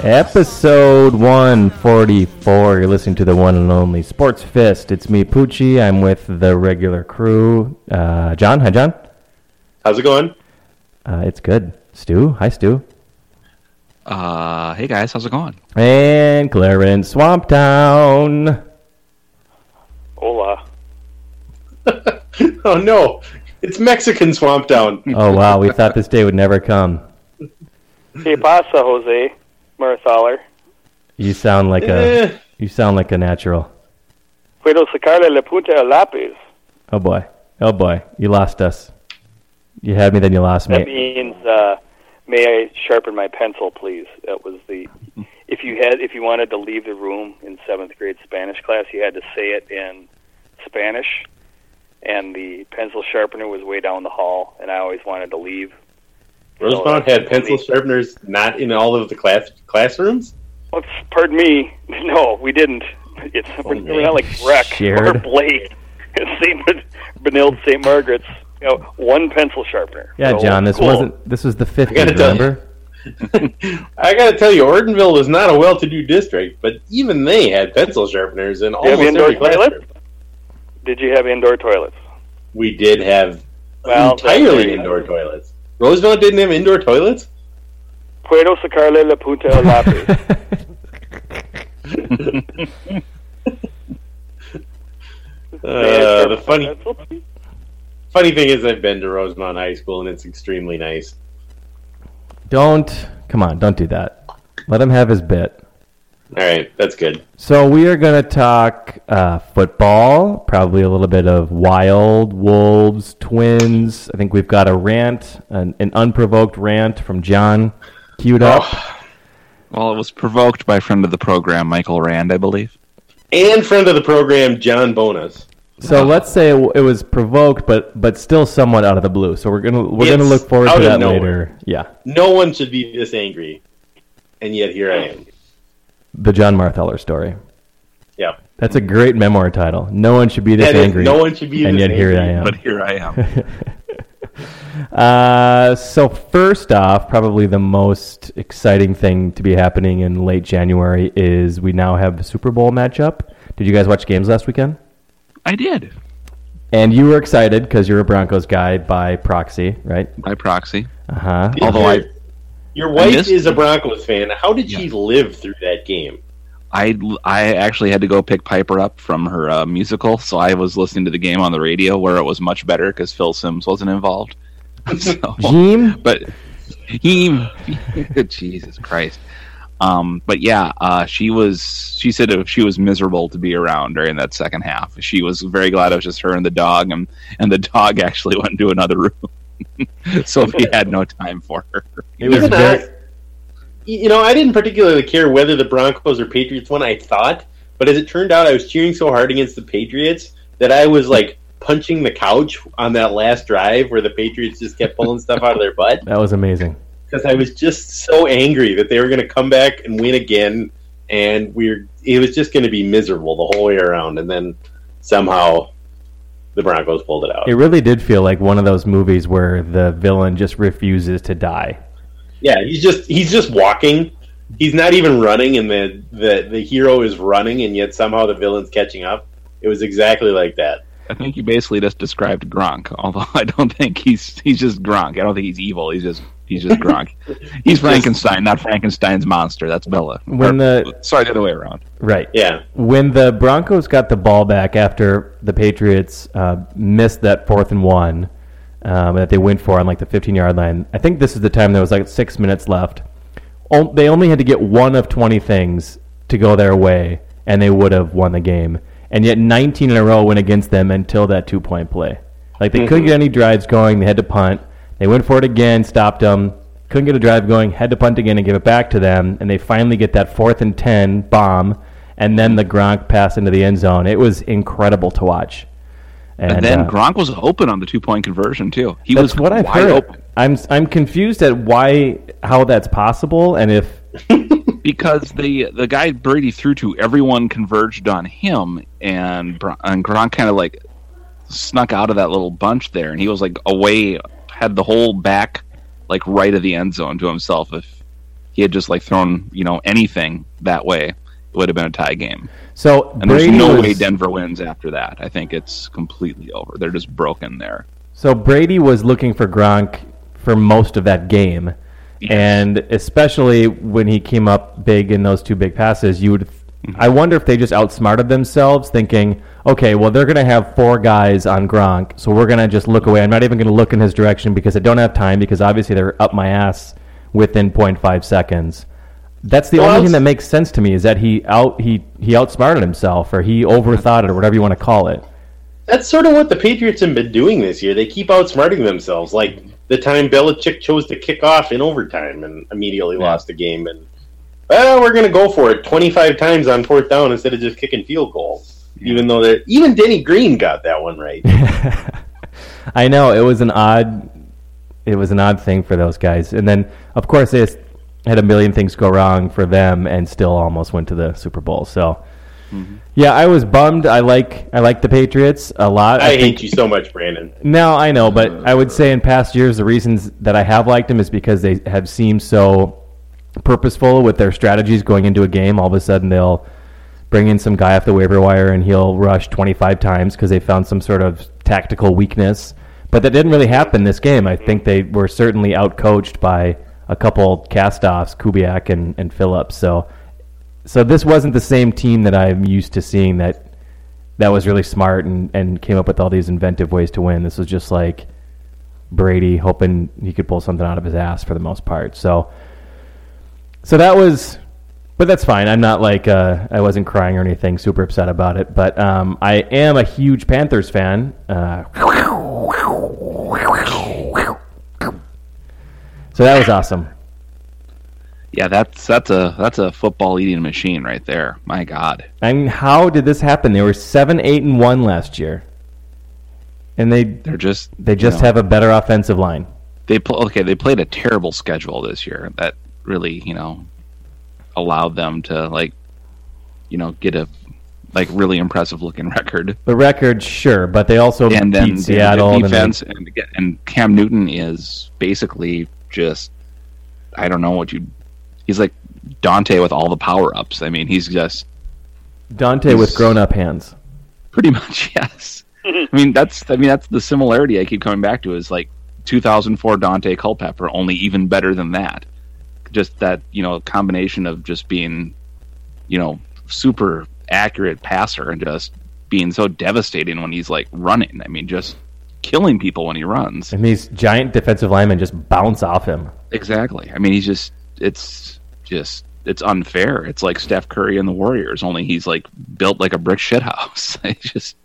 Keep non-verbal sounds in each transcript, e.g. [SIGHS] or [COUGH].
Episode 144. You're listening to the one and only Sports Fist. It's me, Poochie. I'm with the regular crew. Uh, John. Hi, John. How's it going? Uh, it's good. Stu. Hi, Stu. Uh, hey guys, how's it going? And Clarence Swamptown. Hola. [LAUGHS] oh no, it's Mexican Swamp Town. Oh, wow. We thought this day would never come. ¿Qué pasa, Jose Marathaler? You sound like Eh. a you sound like a natural. Puedo sacarle la punta al lápiz. Oh boy. Oh boy. You lost us. You had me, then you lost me. That means, uh, may I sharpen my pencil, please? That was the. If you had, if you wanted to leave the room in seventh grade Spanish class, you had to say it in Spanish, and the pencil sharpener was way down the hall, and I always wanted to leave. Rosemount had pencil sharpeners not in all of the class classrooms. Let's, pardon me. [LAUGHS] No, we didn't. It's we're, we're not like Breck or Shared. Blake, [LAUGHS] Saint Benilde, Saint Margaret's. You know, one pencil sharpener. Yeah, So, John. This cool. wasn't. This was the gotta 50s. Remember? [LAUGHS] I got to tell you, Ortonville was not a well-to-do district, but even they had pencil sharpeners in Do you have almost indoor every classroom. toilets? Did you have indoor toilets? We did have Well, entirely indoor toilets. Rosemount didn't have indoor toilets. Puedo sacarle la punta al lápiz. [LAUGHS] Uh, the funny funny thing is, I've been to Rosemount High School, and it's extremely nice. don't. Come on. Don't do that. Let him have his bit. All right, that's good. So we are going to talk uh, football, probably a little bit of Wild, Wolves, Twins. I think we've got a rant, an, an unprovoked rant from John queued up. Well, it was provoked by a friend of the program, Michael Rand, I believe. And friend of the program, John Bonus. So let's say it, it was provoked, but but still somewhat out of the blue. So we're gonna we're gonna look forward to that later. Yeah, No one should be this angry, and yet here I am. The John Martheller story. Yeah, That's a great memoir title. No one should be this That is- angry. no one should be and this yet here angry, I am. But here I am. [LAUGHS] Uh, so first off, probably the most exciting thing to be happening in late January is we now have the Super Bowl matchup. Did you guys watch games last weekend? I did And you were excited because you're a Broncos guy by proxy, right? by proxy. Uh huh. Although I, your wife missed- is a Broncos fan. How did she live through that game? I, I actually had to go pick Piper up from her uh, musical, so I was listening to the game on the radio where it was much better because Phil Simms wasn't involved. [LAUGHS] so, but he, [LAUGHS] Jesus Christ. Um, but yeah, uh, she was. She said she was miserable to be around during that second half. She was very glad it was just her and the dog, and and the dog [LAUGHS] actually went into another room, [LAUGHS] so he had no time for her. it was Even very, I- you know, I didn't particularly care whether the Broncos or Patriots won. I thought, but as it turned out, I was cheering so hard against the Patriots that I was like punching the couch on that last drive where the Patriots just kept pulling stuff out of their butt that was amazing. because I was just so angry that they were going to come back and win again, and we're it was just going to be miserable the whole way around, and then somehow the Broncos pulled it out. It really did feel like one of those movies where the villain just refuses to die. Yeah, he's just he's just walking. He's not even running, and the, the the hero is running, and yet somehow the villain's catching up. It was exactly like that. I think you basically just described Gronk. Although [LAUGHS] I don't think he's he's just Gronk. I don't think he's evil. He's just he's just Gronk. he's Frankenstein, not Frankenstein's monster. That's Bella. When the- sorry, the other way around. Right. Yeah. When the Broncos got the ball back after the Patriots uh, missed that fourth and one um, that they went for on like the 15 yard line, I think this is the time there was like six minutes left. O- they only had to get one of 20 things to go their way, and they would have won the game. And yet 19 in a row went against them until that two point play. Like they couldn't get any drives going. They had to punt. They went for it again, stopped them. Couldn't get a drive going. Had to punt again and give it back to them. And they finally get that fourth and ten bomb, and then the Gronk pass into the end zone. It was incredible to watch. And, then uh, Gronk was open on the two point conversion too. He was what I've heard. open I'm I'm confused at why how that's possible and if [LAUGHS] because the the guy Brady threw to everyone converged on him, and and Gronk kind of like snuck out of that little bunch there, and he was like away, had the whole back like right of the end zone to himself. If he had just like thrown you know anything that way, it would have been a tie game. so And Brady there's no was, way Denver wins after that. I think it's completely over. They're just broken there. So Brady was looking for Gronk for most of that game, and especially when he came up big in those two big passes, you would. Mm-hmm. I wonder if they just outsmarted themselves, thinking, "Okay, well they're going to have four guys on Gronk, so we're going to just look away. I'm not even going to look in his direction because I don't have time because obviously they're up my ass within 0.5 seconds." That's the Well, only thing that makes sense to me is that he out he he outsmarted himself or he overthought it or whatever you want to call it. That's sort of what the Patriots have been doing this year. They keep outsmarting themselves. Like the time Belichick chose to kick off in overtime and immediately lost the game. And well, we're going to go for it 25 times on fourth down instead of just kicking field goals. Even though that even Denny Green got that one right. [LAUGHS] I know it was an odd, it was an odd thing for those guys, and then of course they had a million things go wrong for them, and still almost went to the Super Bowl. So, mm-hmm. yeah, I was bummed. I like I like the Patriots a lot. I, think hate you so much, Brandon. no, I know, but I would say in past years the reasons that I have liked them is because they have seemed so purposeful with their strategies going into a game. All of a sudden they'll bring in some guy off the waiver wire and he'll rush 25 times because they found some sort of tactical weakness. But that didn't really happen this game. I think they were certainly outcoached by a couple cast-offs, Kubiak and, and Phillips. So, so this wasn't the same team that I'm used to seeing that that was really smart and, and came up with all these inventive ways to win. This was just like Brady hoping he could pull something out of his ass for the most part. So, so that was, but that's fine. I'm not like uh, I wasn't crying or anything, super upset about it. But um, I am a huge Panthers fan. Uh, so that was awesome. Yeah, that's that's a that's a football eating machine right there. My God. I mean, how did this happen? They were seven, eight, and one last year, and they They're just they just you know, have a better offensive line. they pl- okay. They played a terrible schedule this year. That really you know allowed them to like you know get a like really impressive looking [LAUGHS] record. The record, sure, but they also And then Seattle. the and then- defense and, and Cam Newton is basically just I don't know what you. He's like Dante with all the power ups. I mean, he's just Dante with grown-up hands. Pretty much, [LAUGHS] yes. I mean, that's I mean that's the similarity I keep coming back to is like 2004 Dante Culpepper, only even better than that. Just that you know combination of just being, you know, super accurate passer and just being so devastating when he's like running. I mean, just killing people when he runs. And these giant defensive linemen just bounce off him. Exactly. I mean, he's just it's just it's unfair. It's like Steph Curry and the Warriors, only he's like built like a brick shithouse. [LAUGHS] It's just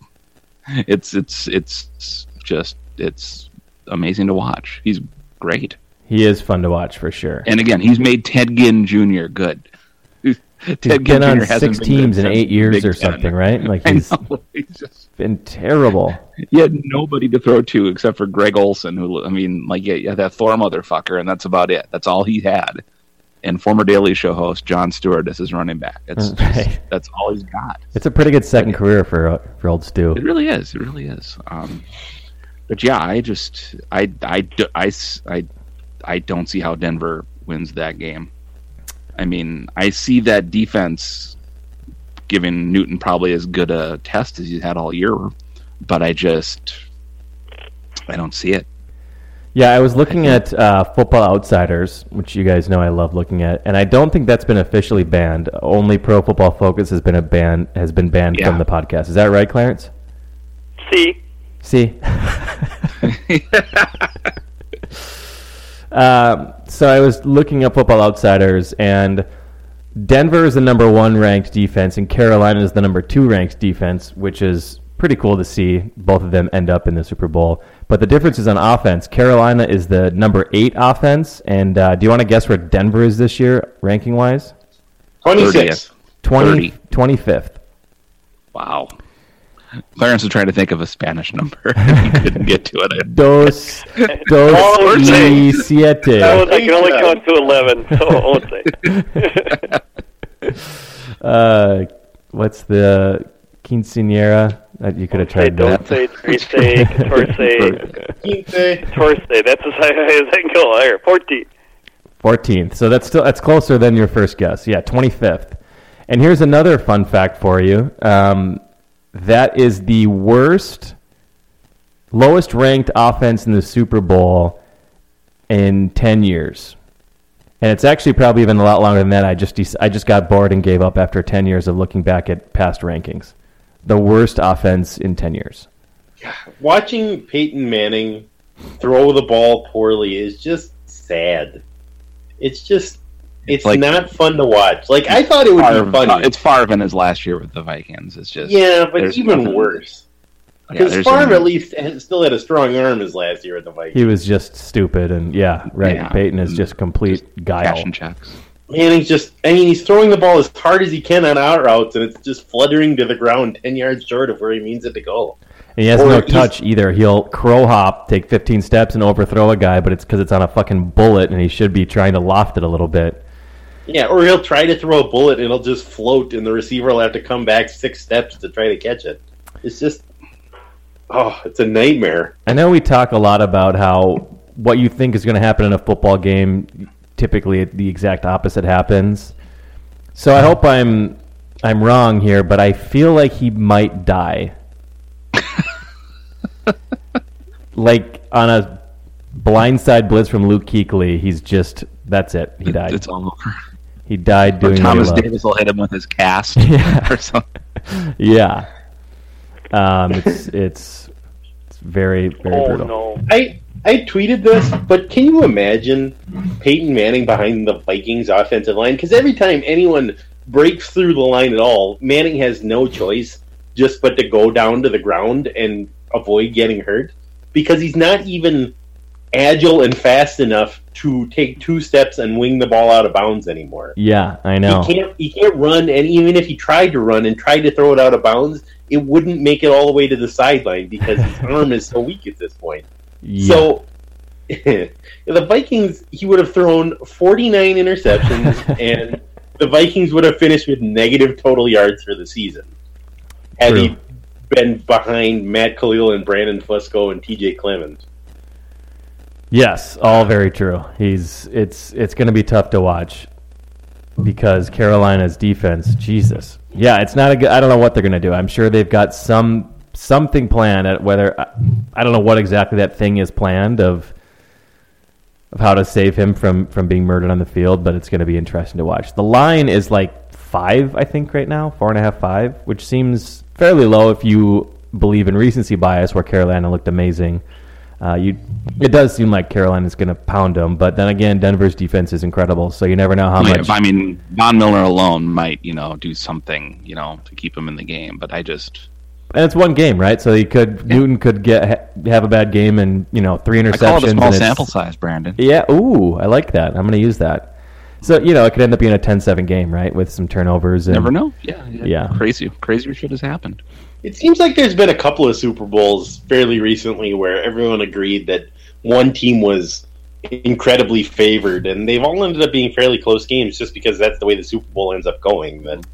it's it's it's just it's amazing to watch. He's great. He is fun to watch for sure. And again, he's made Ted Ginn Jr. good. [LAUGHS] He's Ted been on hasn't six teams in eight years or Ten. something, right? Like [LAUGHS] he's know. [LAUGHS] He's just been terrible. he had nobody to throw to except for Greg Olsen, who I mean, like yeah, yeah, that Thor motherfucker, and that's about it. That's all he had. And former Daily Show host Jon Stewart as his running back. It's just- that's all he's got. It's a pretty good second career for uh, for old Stu. It really is. It really is. Um, but yeah, I just I I, I, I- I don't see how Denver wins that game. I mean, I see that defense giving Newton probably as good a test as he's had all year, but I just I don't see it. Yeah, I was looking at uh, Football Outsiders, which you guys know I love looking at, and I don't think that's been officially banned. Only Pro Football Focus has been a ban has been banned Yeah. from the podcast. Is that right, Clarence? See, See. [LAUGHS] [LAUGHS] [LAUGHS] um, so I was looking up Football Outsiders, and Denver is the number one ranked defense, and Carolina is the number two ranked defense, which is pretty cool to see both of them end up in the Super Bowl. But the difference is on offense. Carolina is the number eight offense, and uh, do you want to guess where Denver is this year, ranking wise? 26. 20, 25th. Wow. Clarence was trying to think of a Spanish number. [LAUGHS] he couldn't get to it. [LAUGHS] Dos, dos Oh, y siete. that was, I can only count to eleven, so I won't say. Uh, what's the quinceanera? Uh, you could have tried don't that. say tres say torce Quince. torce. That's as high as I can go. Higher fourteen. 14th. So that's still that's closer than your first guess. Yeah, 25th. And here's another fun fact for you. Um, that is the worst, lowest ranked offense in the Super Bowl in 10 years. And it's actually probably even a lot longer than that. I just I just got bored and gave up after 10 years of looking back at past rankings. The worst offense in 10 years. Watching Peyton Manning throw the ball poorly is just sad. It's just, it's like- not fun to watch. Like, I thought it would Favre, be funny. it's Favre in his last year with the Vikings. It's just yeah, but even nothing- worse. Because there's Favre at least still had a strong arm his last year at the Vikings. He was just stupid and yeah, right. Yeah. Peyton is just complete guile. cashing checks. Manning's just, I mean, he's throwing the ball as hard as he can on out routes, and it's just fluttering to the ground 10 yards short of where he means it to go. And he has Or no touch either. He'll crow hop, take 15 steps, and overthrow a guy, but it's because it's on a fucking bullet, and he should be trying to loft it a little bit. Yeah, or he'll try to throw a bullet and it'll just float, and the receiver will have to come back six steps to try to catch it. It's just, oh, it's a nightmare. I know we talk a lot about how what you think is going to happen in a football game, typically the exact opposite happens. So I hope I'm I'm wrong here, but I feel like he might die. [LAUGHS] like on a blindside blitz from Luke Kuechly, he's just that's it. He died. It's all over. He died Or doing what he Thomas loved. Davis will hit him with his cast [LAUGHS] Yeah. or something. [LAUGHS] Yeah. Um, it's it's it's very very Oh brutal. no! I I tweeted this, but can you imagine Peyton Manning behind the Vikings offensive line? Because every time anyone breaks through the line at all, Manning has no choice just but to go down to the ground and avoid getting hurt because he's not even agile and fast enough to take two steps and wing the ball out of bounds anymore. Yeah, I know. He can't he can't run, and even if he tried to run and tried to throw it out of bounds, it wouldn't make it all the way to the sideline because his [LAUGHS] arm is so weak at this point. Yeah. So [LAUGHS] the Vikings, he would have thrown 49 interceptions, [LAUGHS] and the Vikings would have finished with negative total yards for the season. Had he been behind Matt Kalil and Brandon Fusco and TJ Clemmings. Yes, all very true. He's it's it's going to be tough to watch because Carolina's defense, Jesus. Yeah, it's not a good I don't know what they're going to do. I'm sure they've got some something planned at whether I, I don't know what exactly that thing is planned of of how to save him from from being murdered on the field, but it's going to be interesting to watch. The line is like five, I think, right now, four and a half, five, which seems fairly low if you believe in recency bias, where Carolina looked amazing. Uh, you, it does seem like Carolina's going to pound them, but then again, Denver's defense is incredible, so you never know how Yeah, much. I mean, Von Miller alone might, you know, do something, you know, to keep him in the game. But I just, And it's one game, right? So he could Newton could get ha- have a bad game and you know three interceptions. I call it a small sample size, Brandon. Yeah, ooh, I like that. I'm going to use that. So you know, it could end up being a 10-7 game, right, with some turnovers. And, Never know. Yeah, Yeah. Crazy, crazier shit has happened. It seems like there's been a couple of Super Bowls fairly recently where everyone agreed that one team was incredibly favored, and they've all ended up being fairly close games just because that's the way the Super Bowl ends up going. That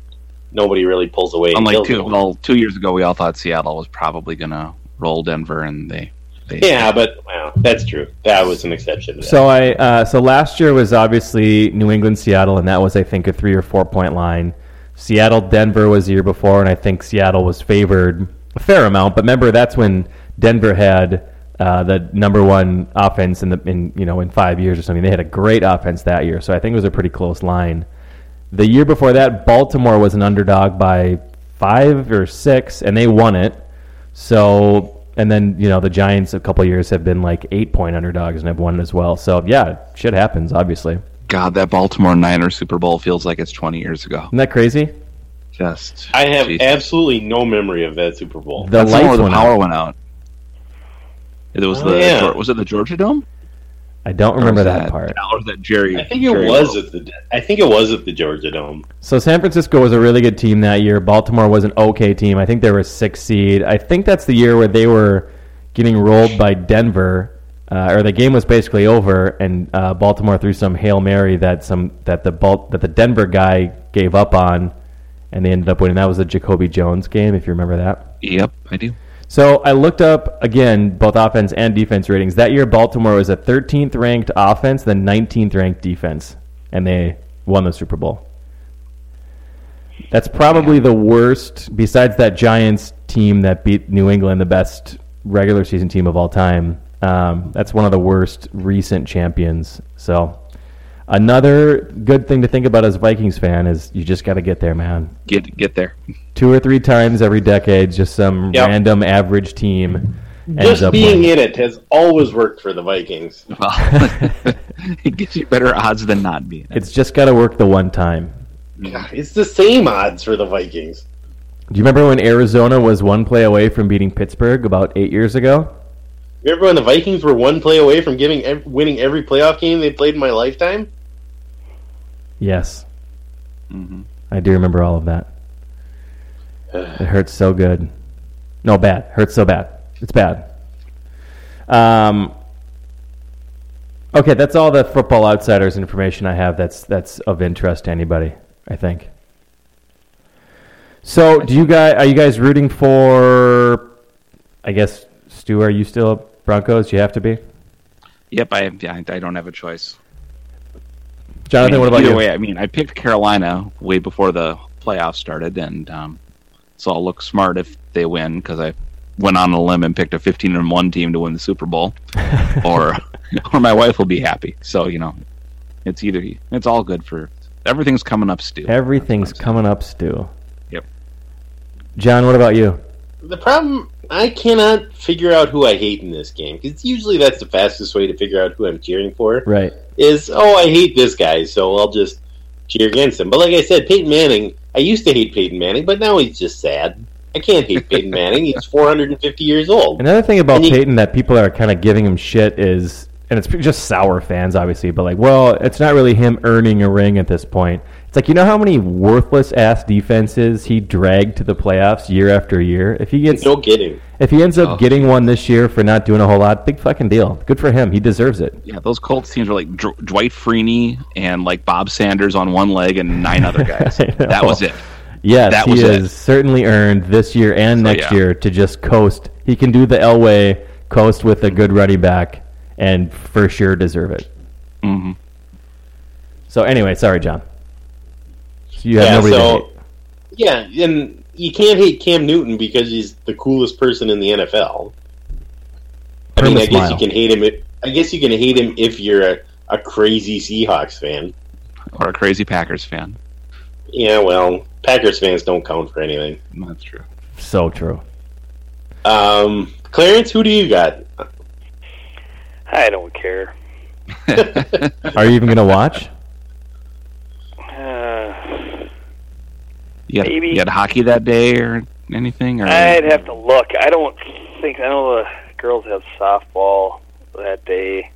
nobody really pulls away. and Unlike kills two, them. well, two years ago, we all thought Seattle was probably going to roll Denver, and they They- Yeah, but well, that's true. That was an exception. To that. So I uh, so last year was obviously New England Seattle, and that was I think a three or four point line. Seattle Denver was the year before, and I think Seattle was favored a fair amount. But remember, that's when Denver had uh, the number one offense in the in you know in five years or something. They had a great offense that year, so I think it was a pretty close line. The year before that, Baltimore was an underdog by five or six, and they won it. So, and then you know the Giants a couple years have been like eight point underdogs and have won as well. So yeah, shit happens. Obviously, God, that Baltimore Niners Super Bowl feels like it's 20 years ago. isn't that crazy? Just I have Jesus. absolutely no memory of that Super Bowl. The That's the lights the went power out. went out. It was Oh, the yeah. was it the Georgia Dome? I don't remember was that part. Or was that Jerry? I think it Jerry was World? at the. I think it was at the Georgia Dome. So San Francisco was a really good team that year. Baltimore was an okay team. I think they were a six seed. I think that's the year where they were getting rolled by Denver, uh, or the game was basically over, and uh, Baltimore threw some hail mary that some that the Bal- that the Denver guy gave up on, and they ended up winning. That was the Jacoby Jones game, if you remember that. Yep, I do. So I looked up again both offense and defense ratings. That year, Baltimore was a 13th ranked offense, then 19th ranked defense, and they won the Super Bowl. That's probably the worst, besides that Giants team that beat New England, the best regular season team of all time. Um, that's one of the worst recent champions. So another good thing to think about as a Vikings fan is you just got to get there, man Get get there. two or three times every decade, just some Yep. random average team ends Just up being winning. in it has always worked for the Vikings. Well, [LAUGHS] it gives you better odds than not being. It's just got to work the one time. God, it's the same odds for the Vikings. Do you remember when Arizona was one play away from beating Pittsburgh about eight years ago? Remember when the Vikings were one play away from giving ev- winning every playoff game they played in my lifetime? Yes, Mhm. I do remember all of that. [SIGHS] It hurts so good. No, bad. Hurts so bad. It's bad. Um. Okay, that's all the football outsiders information I have. That's that's of interest to anybody. I think. So, do you guys are you guys rooting for? I guess Stu, are you still Broncos? You have to be. Yep, I yeah, I don't have a choice. Jonathan, I mean, what about either you? way, I mean, I picked Carolina way before the playoffs started, and um, so I'll look smart if they win because I went on a limb and picked a 15 and one team to win the Super Bowl, [LAUGHS] or or my wife will be happy. So you know, it's either it's all good for everything's coming up, Stu. Everything's coming up, Stu. Yep. John, what about you? The problem, I cannot figure out who I hate in this game because usually that's the fastest way to figure out who I'm cheering for. Right. Is oh, I hate this guy, so I'll just cheer against him. But like I said, Peyton Manning, I used to hate Peyton Manning, but now he's just sad. I can't hate Peyton Manning. He's [LAUGHS] 450 years old. Another thing about you- Peyton that people are kind of giving him shit is, and it's just sour fans, obviously, but like, well, it's not really him earning a ring at this point. It's like, you know how many worthless ass defenses he dragged to the playoffs year after year? If he gets, No kidding. if he ends up Oh. getting one this year for not doing a whole lot, big fucking deal. Good for him. He deserves it. Yeah, those Colts teams were like Dr- Dwight Freeney and like Bob Sanders on one leg and nine other [LAUGHS] guys. That was it. Yes, That he was it. has certainly earned this year and So, next yeah. year to just coast. He can do the Elway coast with a good running back, and for sure deserve it. hmm So anyway, sorry, John. So you have yeah, nobody to so hate. yeah, and you can't hate Cam Newton because he's the coolest person in the NFL. I mean, Perma I guess smile. you can hate him. If, I guess you can hate him if you're a, a crazy Seahawks fan. Or a crazy Packers fan. Yeah, well, Packers fans don't count for anything. That's true. So true. Um, Clarence, who do you got? I don't care. [LAUGHS] Are you even going to watch? Uh, You had, Maybe. you had hockey that day or anything? Or I'd have to look. I don't think I know the girls have softball that day.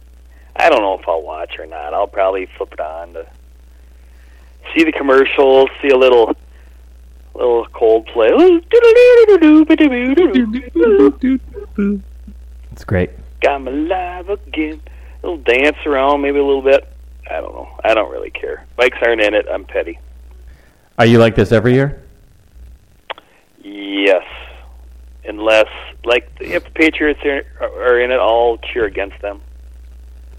I don't know if I'll watch or not. I'll probably flip it on to see the commercials, see a little little Coldplay. It's great. Got me live again. A little dance around, maybe a little bit. I don't know. I don't really care. Bikes aren't in it. I'm petty. Are you like this every year? Yes. unless like if the Patriots are, are in it, I'll cheer against them.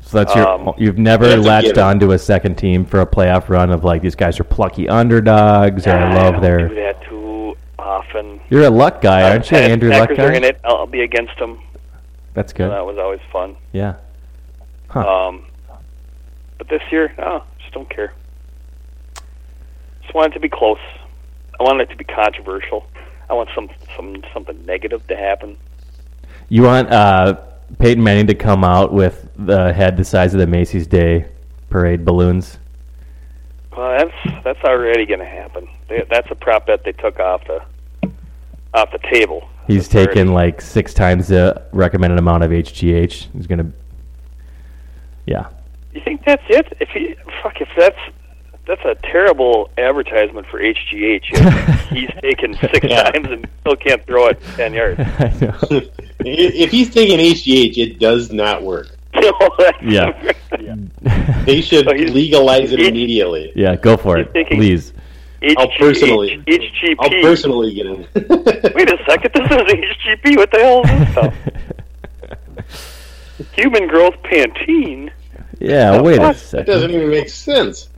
So that's your. Um, you've never latched onto a second team for a playoff run of like these guys are plucky underdogs, or I love their. do that too often. You're a luck guy, aren't you, Uh, Andrew? Luck Packers are in it. I'll, be against them. That's good. That was always fun. Yeah. Huh. Um, but this year, no, just don't care. Just want it to be close. I want it to be controversial. I want some some something negative to happen. You want uh, Peyton Manning to come out with the head the size of the Macy's Day Parade balloons? Well, that's that's already going to happen. They, that's a prop bet they took off the off the table. He's taken like six times the recommended amount of HGH. He's gonna. Yeah. You think that's it? If he fuck, if that's that's a terrible advertisement for HGH. [LAUGHS] He's taken six Yeah. times and still can't throw it ten yards. [LAUGHS] I know. I- if he's taking HGH, it does not work. [LAUGHS] No, that's- Yeah. They should So legalize it he- immediately. yeah, go for He's it, please. I'll personally- HGP. I'll personally get in. Wait a second, this is HGP. What the hell is this stuff? Human growth Pantene. Yeah, wait a second. That doesn't even make sense.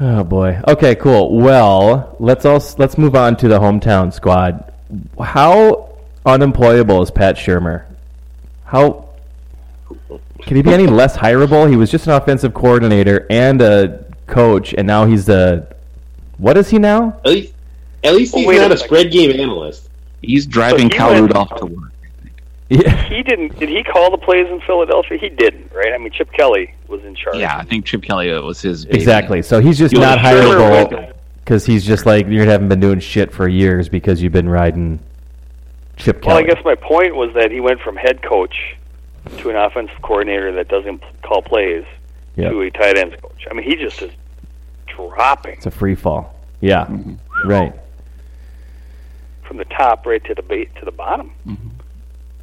Oh boy. Okay, cool. Well, let's all let's move on to the hometown squad. How unemployable is Pat Shurmur? How can he be any less hireable? He was just an offensive coordinator and a coach, and now he's a what is he now? At least, at least oh, he's wait a not a second. spread game analyst. He's driving he Cal went- Rudolph to work. Yeah. He didn't. Did he call the plays in Philadelphia? He didn't, right? I mean, Chip Kelly was in charge. Yeah, I think Chip Kelly uh, was his baby. Exactly. So he's just You'll not sure hireable because he's just like you haven't been doing shit for years because you've been riding Chip Kelly. Well, I guess my point was that he went from head coach to an offensive coordinator that doesn't call plays Yep. to a tight ends coach. I mean, he just is dropping It's a free fall. Yeah. Right. from the top right to the ba- to the bottom. Mm-hmm.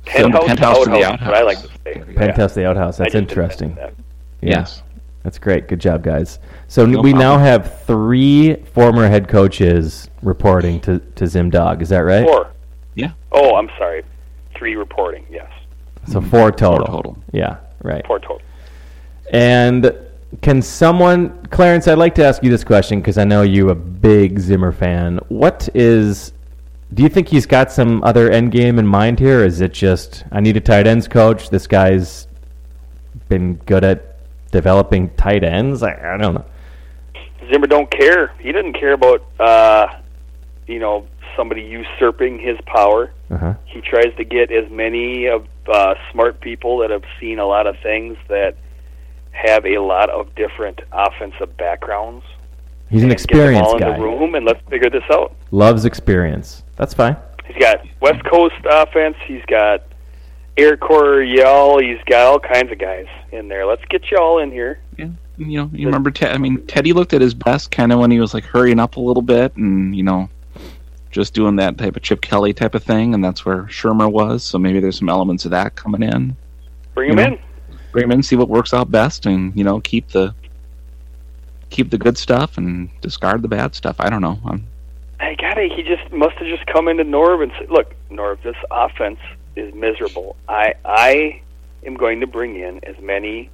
Penthouse, penthouse to the outhouse, is what I like to say. Penthouse the outhouse. That's interesting. that. Yeah. Yes. That's great. Good job, guys. So No we now have three former head coaches reporting to, to Zim Dog. Is that right? Four. Yeah. Oh, I'm sorry. Three reporting. Yes, So four total. Four total. Yeah. Right. four total. And can someone, Clarence? I'd like to ask you this question because I know you a big Zimmer fan. What is? Do you think he's got some other end game in mind here? Is it just I need a tight ends coach? This guy's been good at developing tight ends. I, I don't know. Zimmer don't care. He doesn't care about uh, you know somebody usurping his power. Uh-huh. He tries to get as many of uh, smart people that have seen a lot of things that have a lot of different offensive backgrounds. He's an and get them all experienced in the room and let's figure this out. Loves experience. That's fine. He's got West Coast offense. He's got Air Coryell. He's got all kinds of guys in there. Let's get you all in here. Yeah. You know, you remember Ted? I mean, Teddy looked at his best kind of when he was like hurrying up a little bit and you know, just doing that type of Chip Kelly type of thing, and that's where Shurmur was. So maybe there's some elements of that coming in. Bring You him know, in. Bring him in, see what works out best, and you know, keep the keep the good stuff and discard the bad stuff. I don't know. I'm, I got it. He just must have just come into Norv and said, "Look, Norv, this offense is miserable. I I am going to bring in as many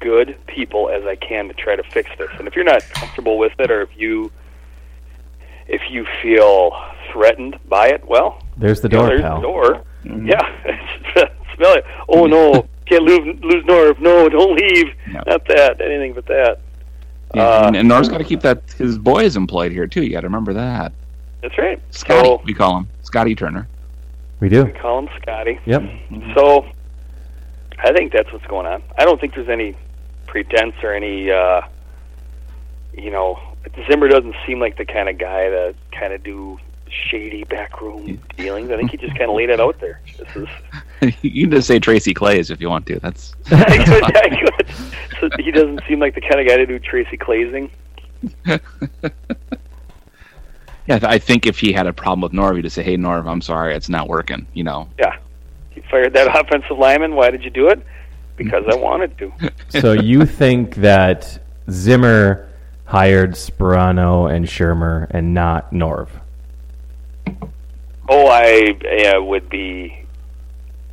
good people as I can to try to fix this. And if you're not comfortable with it, or if you if you feel threatened by it, well, There's the you know, door, there's pal. the door. Mm-hmm. Yeah, [LAUGHS] smell it. Oh no, [LAUGHS] can't lose lose Norv. No, don't leave. Yeah. Not that. Anything but that. Yeah, Uh, and, and Norv's got to keep that his boys employed here too. You got to remember that. That's right. Scotty, So we call him Scotty Turner. We do. we call him Scotty. Yep. So I think that's what's going on. I don't think there's any pretense or any, uh, you know, Zimmer doesn't seem like the kind of guy to kind of do shady backroom [LAUGHS] dealings. I think he just kind of laid it out there. This is. [LAUGHS] you can just say Tracy Claeys if you want to. That's, I that's could, fine. I could. So [LAUGHS] he doesn't seem like the kind of guy to do Tracy Clazing. [LAUGHS] Yeah, I think if he had a problem with Norv, he'd just say, "Hey, Norv, I'm sorry, it's not working." You know, Yeah. He fired that [LAUGHS] offensive lineman. Why did you do it? Because I wanted to. so you think that Zimmer hired Sparano and Shurmur and not Norv? Oh, I yeah, would be.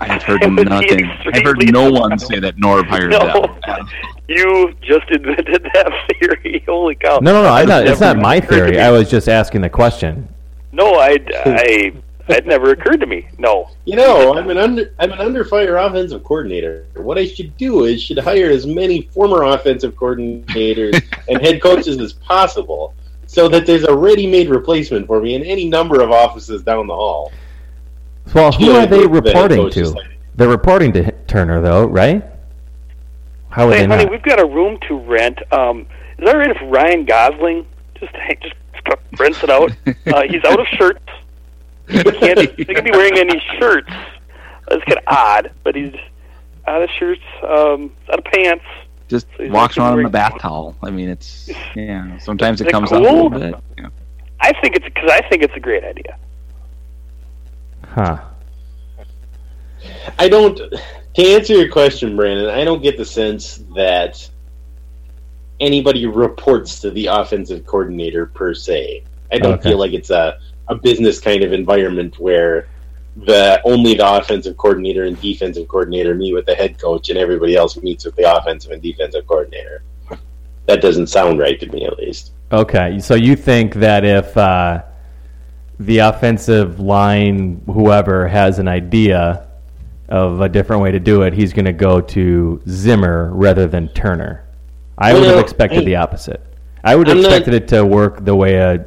I have heard I would be nothing. I've heard extremely no one say that Norv hired No, them. [LAUGHS] you just invented that [LAUGHS] theory. Holy cow! No, no, no. I not, That's it's not my theory. I was just asking the question. No, I, I, it never occurred to me. No. You know, I'm an under I'm an under fire offensive coordinator. What I should do is should hire as many former offensive coordinators [LAUGHS] and head coaches as possible, so that there's a ready-made replacement for me in any number of offices down the hall. Well, who Yeah, are they the- the reporting to? like- They're reporting to Turner, though, right? How would Hey, they honey, not? we've got a room to rent. Um, is that right if Ryan Gosling just just rents it out? Uh, [LAUGHS] he's out of shirts. He can't. He can be wearing any shirts. That's kind of odd, but he's out of shirts, um, out of pants. Just So walks around in a bath towel. I mean, it's yeah. Sometimes it comes out a little bit. Yeah. I think it's because I think it's a great idea. Huh. I don't. To answer your question, Brandon, I don't get the sense that anybody reports to the offensive coordinator per se. I don't Okay. feel like it's a, a business kind of environment where the only the offensive coordinator and defensive coordinator meet with the head coach and everybody else meets with the offensive and defensive coordinator. That doesn't sound right to me, at least. Okay, so you think that if uh, the offensive line, whoever, has an idea of a different way to do it, he's going to go to Zimmer rather than Turner. I would have expected I- the opposite. I would have I'm not- expected it to work the way a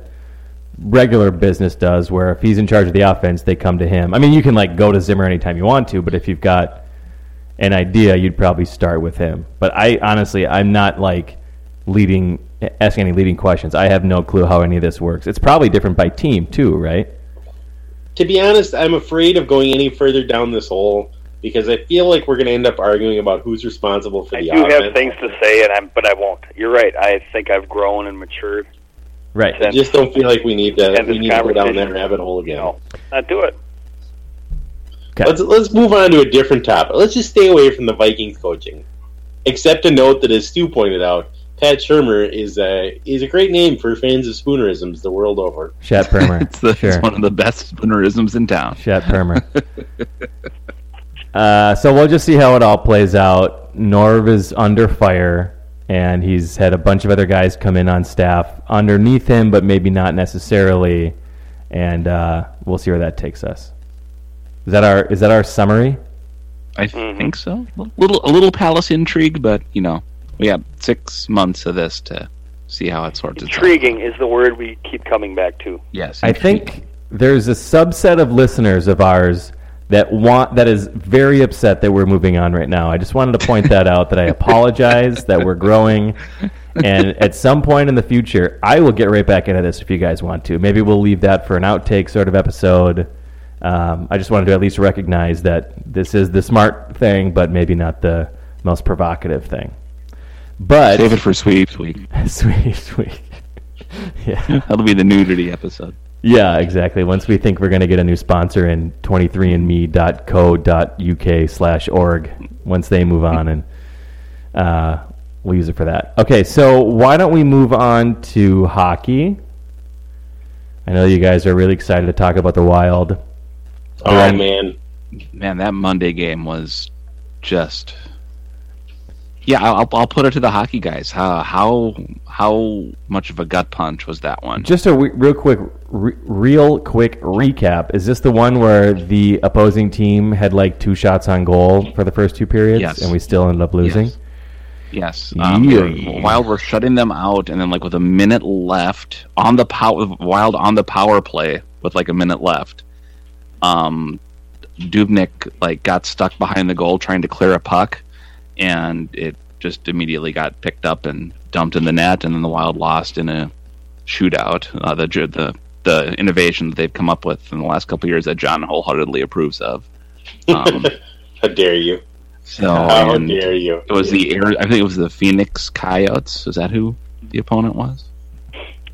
regular business does, where if he's in charge of the offense, they come to him. I mean, you can like go to Zimmer anytime you want to, but if you've got an idea, you'd probably start with him. But I honestly, I'm not like leading, asking any leading questions. I have no clue how any of this works. It's probably different by team too, right? To be honest, I'm afraid of going any further down this hole because I feel like we're going to end up arguing about who's responsible for I the do offense. have things to say, and I'm, but I won't. You're right. I think I've grown and matured. Right. I just don't feel like we need to we need to go down that rabbit hole again. No, not do it. Okay. Let's let's move on to a different topic. Let's just stay away from the Vikings coaching. Except to note that, as Stu pointed out, Pat Shurmur is a is a great name for fans of spoonerisms the world over. Shat Purmur. [LAUGHS] It's, the, sure. it's one of the best spoonerisms in town. Shat Purmur. [LAUGHS] uh, so we'll just see how it all plays out. Norv is under fire, and he's had a bunch of other guys come in on staff underneath him, but maybe not necessarily. And uh, we'll see where that takes us. Is that our is that our summary? I think so. A little a little palace intrigue, but you know, we have six months of this to see how it sorts itself. Intriguing is the word we keep coming back to. Yes, I think there's a subset of listeners of ours that want that is very upset that we're moving on right now. I just wanted to point that out that I apologize that we're growing and at some point in the future I will get right back into this if you guys want to. Maybe we'll leave that for an outtake sort of episode. Um, I just wanted to at least recognize that this is the smart thing, but maybe not the most provocative thing. But save it for sweeps week. [LAUGHS] sweeps sweet. [LAUGHS] yeah. [LAUGHS] That'll be the nudity episode. Yeah, exactly. Once we think we're going to get a new sponsor in 23andme.co.uk slash org, once they move on, and uh, we'll use it for that. Okay, so why don't we move on to hockey? I know you guys are really excited to talk about the Wild. Oh man, Man, that Monday game was just. Yeah, I'll, I'll put it to the hockey guys. How how how much of a gut punch was that one? Just a re- real quick, re- real quick recap. Is this the one where the opposing team had like two shots on goal for the first two periods, Yes. and we still ended up losing? Yes. Yes. Um, Yeah. While we're shutting them out, and then like with a minute left on the power, Wild on the power play with like a minute left, um, Dubnyk like got stuck behind the goal trying to clear a puck, and it just immediately got picked up and dumped in the net, and then the Wild lost in a shootout. Uh, the the the innovation that they've come up with in the last couple of years that John wholeheartedly approves of. Um, [LAUGHS] how dare you? so How dare you? it was the I think it was the Phoenix Coyotes. Is that who the opponent was?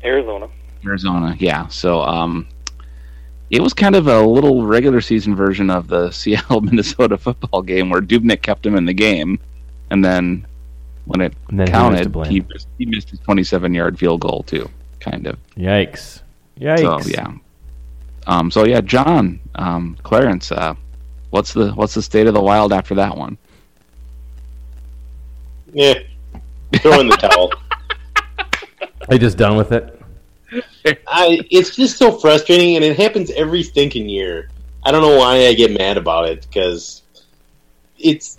Arizona. Arizona. Yeah. So um, it was kind of a little regular season version of the [LAUGHS] Seattle Minnesota football game where Dubnyk kept him in the game, and then when it And then who was to counted, blame? he missed, he missed his 27 yard field goal too. Kind of. Yikes! Yikes! So yeah. Um, so yeah, John, um, Clarence, uh, what's the what's the state of the Wild after that one? Yeah, throw in the towel. [LAUGHS] Are you just done with it? I it's just so frustrating, and it happens every stinking year. I don't know why I get mad about it because it's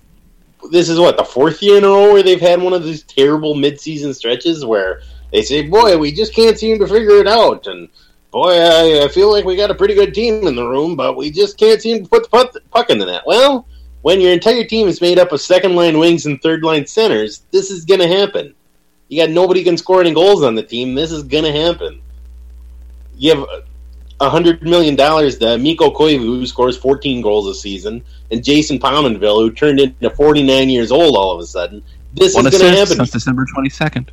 this is what the fourth year in a row where they've had one of these terrible midseason stretches where they say, "Boy, we just can't seem to figure it out," and "Boy, I, I feel like we got a pretty good team in the room, but we just can't seem to put the puck, in the net." Well, when your entire team is made up of second line wings and third line centers, this is going to happen. You got nobody can score any goals on the team. This is going to happen. You have hundred million dollars to Mikko Koivu, who scores 14 goals a season, and Jason Pominville, who turned into 49 years old all of a sudden. This One is going to happen. since December twenty second.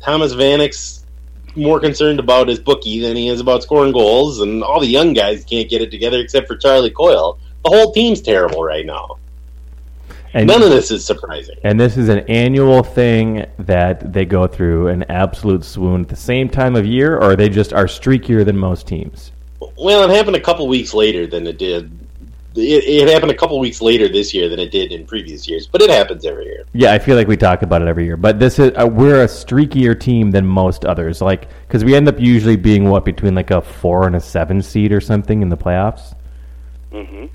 Thomas Vanek's more concerned about his bookie than he is about scoring goals, and all the young guys can't get it together except for Charlie Coyle. The whole team's terrible right now. And None of this is surprising. And this is an annual thing that they go through an absolute swoon at the same time of year, or they just are streakier than most teams. Well, it happened a couple weeks later than it did. It, it happened a couple weeks later this year than it did in previous years, but it happens every year. Yeah, I feel like we talk about it every year, but this is uh, we're a streakier team than most others. Like because we end up usually being what between like a four and a seven seed or something in the playoffs. hmm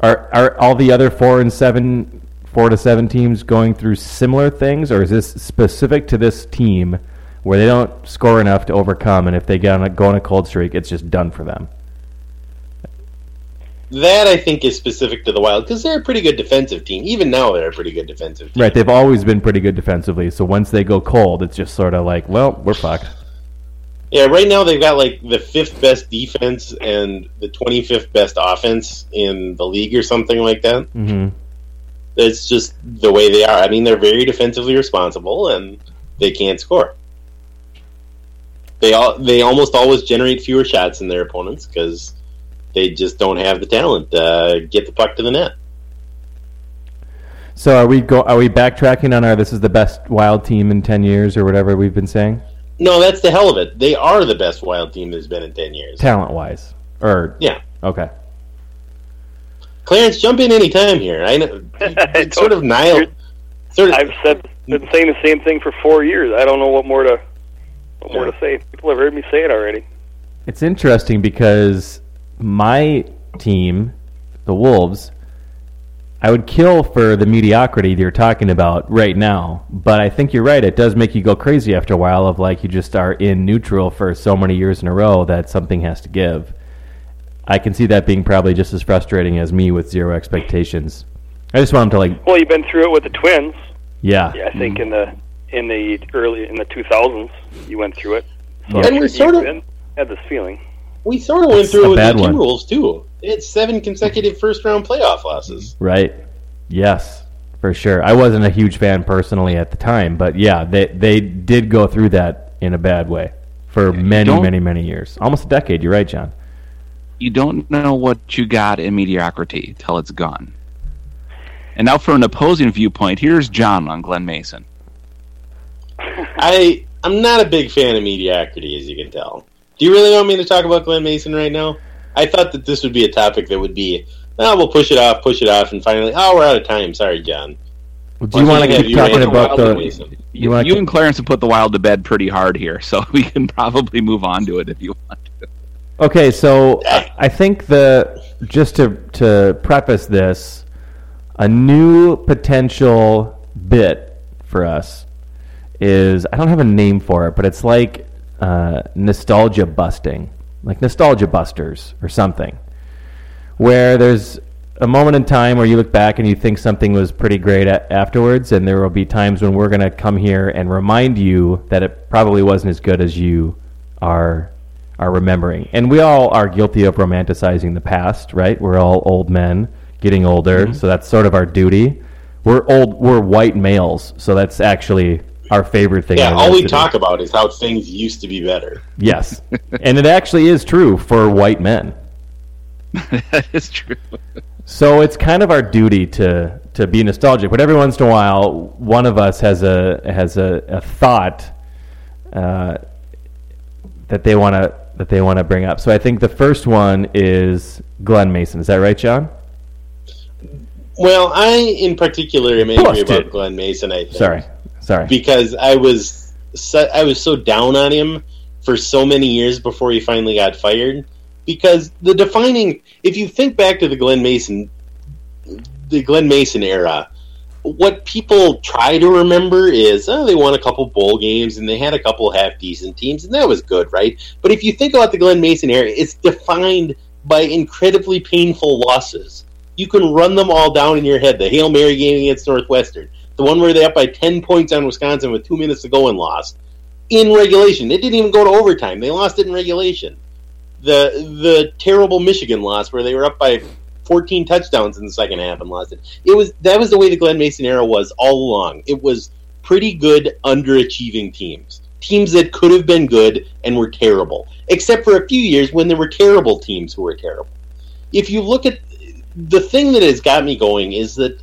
Are are all the other four and seven, four to seven teams going through similar things, or is this specific to this team where they don't score enough to overcome, and if they get on a, go on a cold streak, it's just done for them? That I think is specific to the Wild because they're a pretty good defensive team. Even now, they're a pretty good defensive team. Right, they've always been pretty good defensively. So once they go cold, it's just sort of like, well, we're fucked. Yeah, right now they've got like the fifth best defense and the twenty fifth best offense in the league or something like that. hmm It's just the way they are. I mean, they're very defensively responsible and they can't score. They all they almost always generate fewer shots than their opponents because they just don't have the talent to uh, get the puck to the net. So are we go? Are we backtracking on our? This is the best Wild team in ten years, or whatever we've been saying, No, that's the hell of it. They are the best Wild team that's been in ten years. talent wise. Or Yeah, okay, Clarence, jump in any time here. I know [LAUGHS] it's sort of Nile. Sort of, I've said been saying the same thing for four years. I don't know what more to what more to say. People have heard me say it already. it's interesting because my team, the Wolves, I would kill for the mediocrity you're talking about right now. But I think you're right. It does make you go crazy after a while. Of like you just are in neutral for so many years in a row that something has to give. I can see that being probably just as frustrating as me with zero expectations. I just want them to like, Well, you've been through it with the Twins. yeah, Yeah, I think in the in the early in the 2000s you went through it. So Yeah. And we sort of- been- had this feeling. we sort of went It's through a it with bad the one. Timberwolves too. It's seven consecutive first round playoff losses. Right. Yes, for sure. I wasn't a huge fan personally at the time, but yeah, they they did go through that in a bad way for many, don't- many, many years, almost a decade. You're right, John. You don't know what you got in mediocrity till it's gone. And now, from an opposing viewpoint, here's John on Glenn Mason. I I'm not a big fan of mediocrity, as you can tell. Do you really want me to talk about Glenn Mason right now? I thought that this would be a topic that would be, oh, we'll push it off, push it off, and finally, oh, we're out of time. Sorry, John. Do you want to can't keep you talking about about the? Mason? You You, you and Clarence have put the Wild to bed pretty hard here, so [LAUGHS] we can probably move on to it if you want to. Okay, so I, think the just to to preface this, a new potential bit for us is I don't have a name for it, but it's like uh, nostalgia busting, like nostalgia busters or something, where there's a moment in time where you look back and you think something was pretty great a- afterwards, and there will be times when we're going to come here and remind you that it probably wasn't as good as you are are remembering. And we all are guilty of romanticizing the past, right? We're all old men getting older, so that's sort of our duty. We're old. We're white males, so that's actually our favorite thing. Yeah, all we talk about is how things used to be better. Yes, [LAUGHS] and it actually is true for white men. [LAUGHS] that is true. So it's kind of our duty to to be nostalgic, but every once in a while, one of us has a has a, a thought uh, that they want to that they want to bring up. So I think the first one is Glenn Mason. Is that right, John? Well, I in particular am angry Busted. about Glenn Mason. I think. Sorry, sorry. because I was so, I was so down on him for so many years before he finally got fired. Because the defining, if you think back to the Glenn Mason, the Glenn Mason era, what people try to remember is oh, they won a couple bowl games and they had a couple half decent teams and that was good, right? But if you think about the Glenn Mason era, it's defined by incredibly painful losses. You can run them all down in your head. The Hail Mary game against Northwestern, the one where they up by ten points on Wisconsin with two minutes to go and lost in regulation. It didn't even go to overtime. They lost it in regulation. The the terrible Michigan loss where they were up by 14 touchdowns in the second half and lost it. It was that was the way the Glenn Mason era was all along. It was pretty good underachieving teams. Teams that could have been good and were terrible. Except for a few years when there were terrible teams who were terrible. If you look at the thing that has got me going is that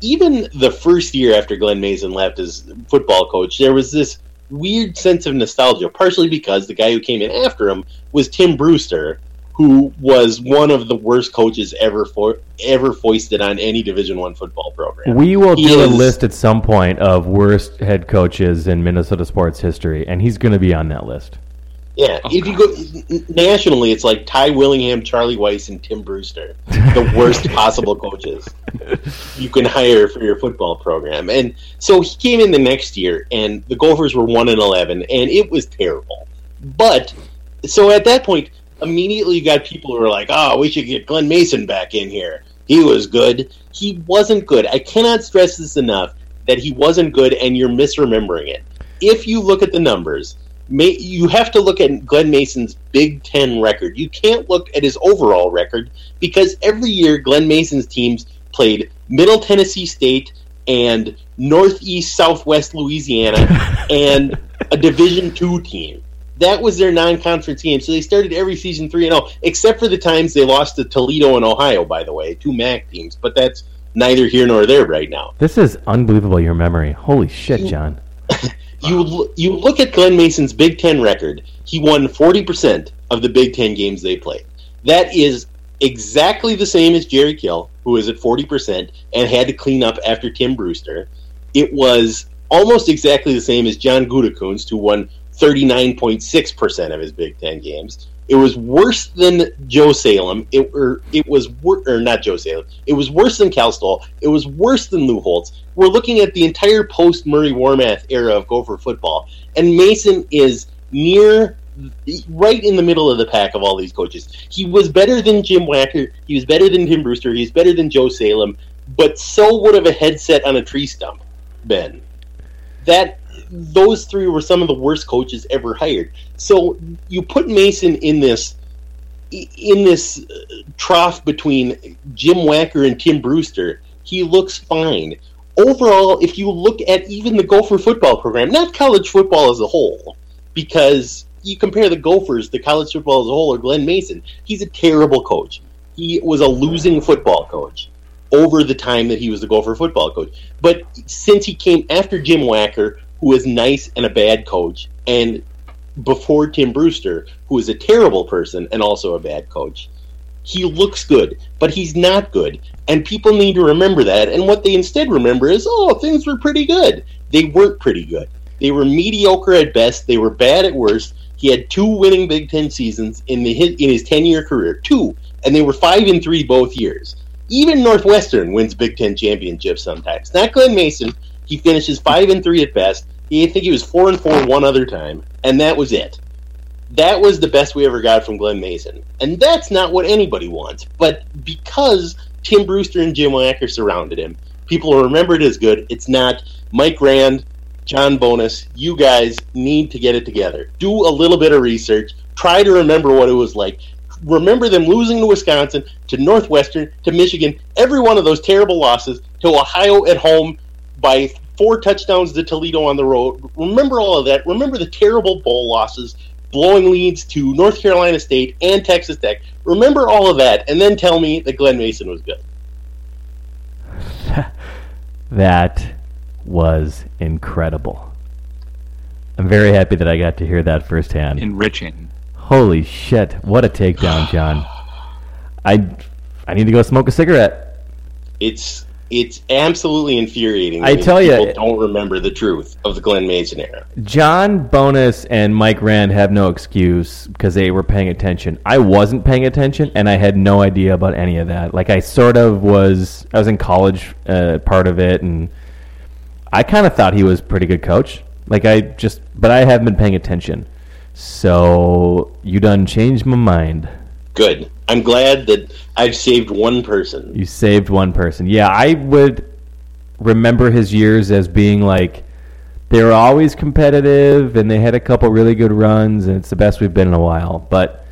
even the first year after Glenn Mason left as football coach, there was this weird sense of nostalgia, partially because the guy who came in after him was Tim Brewster, who was one of the worst coaches ever for ever foisted on any Division One football program. We will He do a list at some point of worst head coaches in Minnesota sports history, and he's going to be on that list. Yeah, oh, if you go nationally, it's like Ty Willingham, Charlie Weis, and Tim Brewster, the [LAUGHS] worst possible coaches you can hire for your football program. And so he came in the next year, and the Gophers were one and eleven, and it was terrible. But so at that point, immediately you got people who are like, "Oh, we should get Glenn Mason back in here. He was good. He wasn't good. I cannot stress this enough that he wasn't good, and you're misremembering it. If you look at the numbers." May, you have to look at Glenn Mason's Big Ten record. You can't look at his overall record because every year Glenn Mason's teams played Middle Tennessee State and Northeast Southwest Louisiana [LAUGHS] and a Division two team. That was their non-conference game. So they started every season three and zero, except for the times they lost to Toledo and Ohio. By the way, two MAC teams. But that's neither here nor there right now. This is unbelievable. Your memory. Holy shit, John. [LAUGHS] You you look at Glenn Mason's Big Ten record. He won forty percent of the Big Ten games they played. That is exactly the same as Jerry Kill, who is at forty percent and had to clean up after Tim Brewster. It was almost exactly the same as John Gutekunst, who won thirty nine point six percent of his Big Ten games. It was worse than Joe Salem. It or it was wor- or not Joe Salem. It was worse than Cal Stoll. It was worse than Lou Holtz. We're looking at the entire post Murray Warmath era of Gopher football, and Mason is near right in the middle of the pack of all these coaches. He was better than Jim Wacker. He was better than Tim Brewster. He's better than Joe Salem. But so would have a headset on a tree stump been. That those three were some of the worst coaches ever hired. So you put Mason in this in this uh, trough between Jim Wacker and Tim Brewster. He looks fine. Overall, if you look at even the Gopher football program, not college football as a whole, because you compare the Gophers to college football as a whole or Glenn Mason, he's a terrible coach. He was a losing football coach over the time that he was the Gopher football coach. But since he came after Jim Wacker, who was nice and a bad coach, and before Tim Brewster, who is a terrible person and also a bad coach, he looks good, but he's not good. And people need to remember that. And what they instead remember is, oh, things were pretty good. They weren't pretty good. They were mediocre at best. They were bad at worst. He had two winning Big Ten seasons in the in his ten year career, two, and they were five and three both years. Even Northwestern wins Big Ten championships sometimes. Not Glenn Mason. He finishes five and three at best. He, I think he was four and four one other time, and that was it. That was the best we ever got from Glenn Mason, and that's not what anybody wants. But because Tim Brewster and Jim Wacker surrounded him, people remember it as good. It's not Mike Rand, John Bonus. You guys need to get it together. Do a little bit of research. Try to remember what it was like. Remember them losing to Wisconsin, to Northwestern, to Michigan, every one of those terrible losses, to Ohio at home by four touchdowns to Toledo on the road. Remember all of that. Remember the terrible bowl losses, blowing leads to North Carolina State and Texas Tech. Remember all of that, and then tell me that Glenn Mason was good. [LAUGHS] That was incredible. I'm very happy that I got to hear that firsthand. Enriching. Holy shit! What a takedown, John. [SIGHS] I I need to go smoke a cigarette. It's it's absolutely infuriating. I tell people don't remember the truth of the Glenn Mason era. John Bonus and Mike Rand have no excuse because they were paying attention. I wasn't paying attention, and I had no idea about any of that. Like I sort of was. I was in college, uh, part of it, and I kind of thought he was a pretty good coach. Like I just, but I haven't been paying attention. So you done changed my mind. Good. I'm glad that I've saved one person. You saved one person. Yeah, I would remember his years as being like they were always competitive and they had a couple really good runs and it's the best we've been in a while. But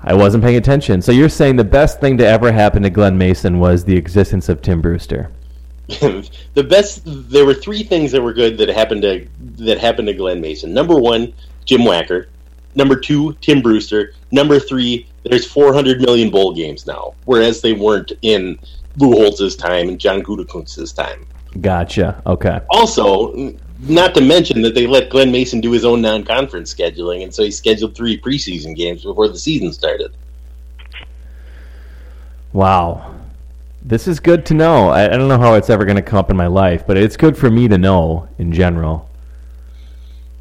I wasn't paying attention. So you're saying the best thing to ever happen to Glenn Mason was the existence of Tim Brewster. [LAUGHS] the best. There were three things that were good that happened to that happened to Glenn Mason. Number one, Jim Wacker. Number two, Tim Brewster. Number three, there's 400 million bowl games now, whereas they weren't in Lou Holtz's time and John Gutekunst's time. Gotcha. Okay. Also, not to mention that they let Glenn Mason do his own non-conference scheduling, and so he scheduled three preseason games before the season started. Wow. This is good to know. I, I don't know how it's ever going to come up in my life, but it's good for me to know in general.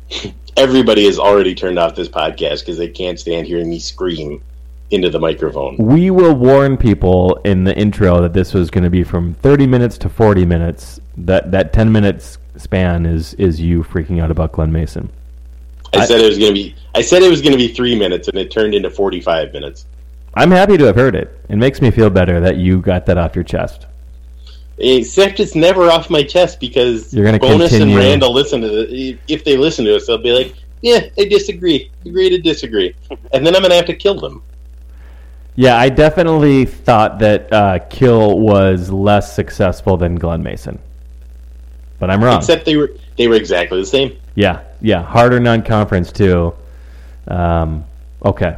[LAUGHS] Everybody has already turned off this podcast because they can't stand hearing me scream into the microphone. We will warn people in the intro that this was going to be from 30 minutes to 40 minutes. That that 10 minutes span is is you freaking out about Glenn Mason. I said it was going to be. I said it was going to be three minutes, and it turned into forty-five minutes. I'm happy to have heard it. It makes me feel better that you got that off your chest. Except it's never off my chest because You're gonna Bonus continue. and Randall listen to the. If they listen to us, they'll be like, "Yeah, I disagree. Agree to disagree," and then I'm going to have to kill them. Yeah, I definitely thought that uh, Kill was less successful than Glenn Mason, but I'm wrong. Except they were they were exactly the same. yeah, yeah, harder non-conference too. Um, okay.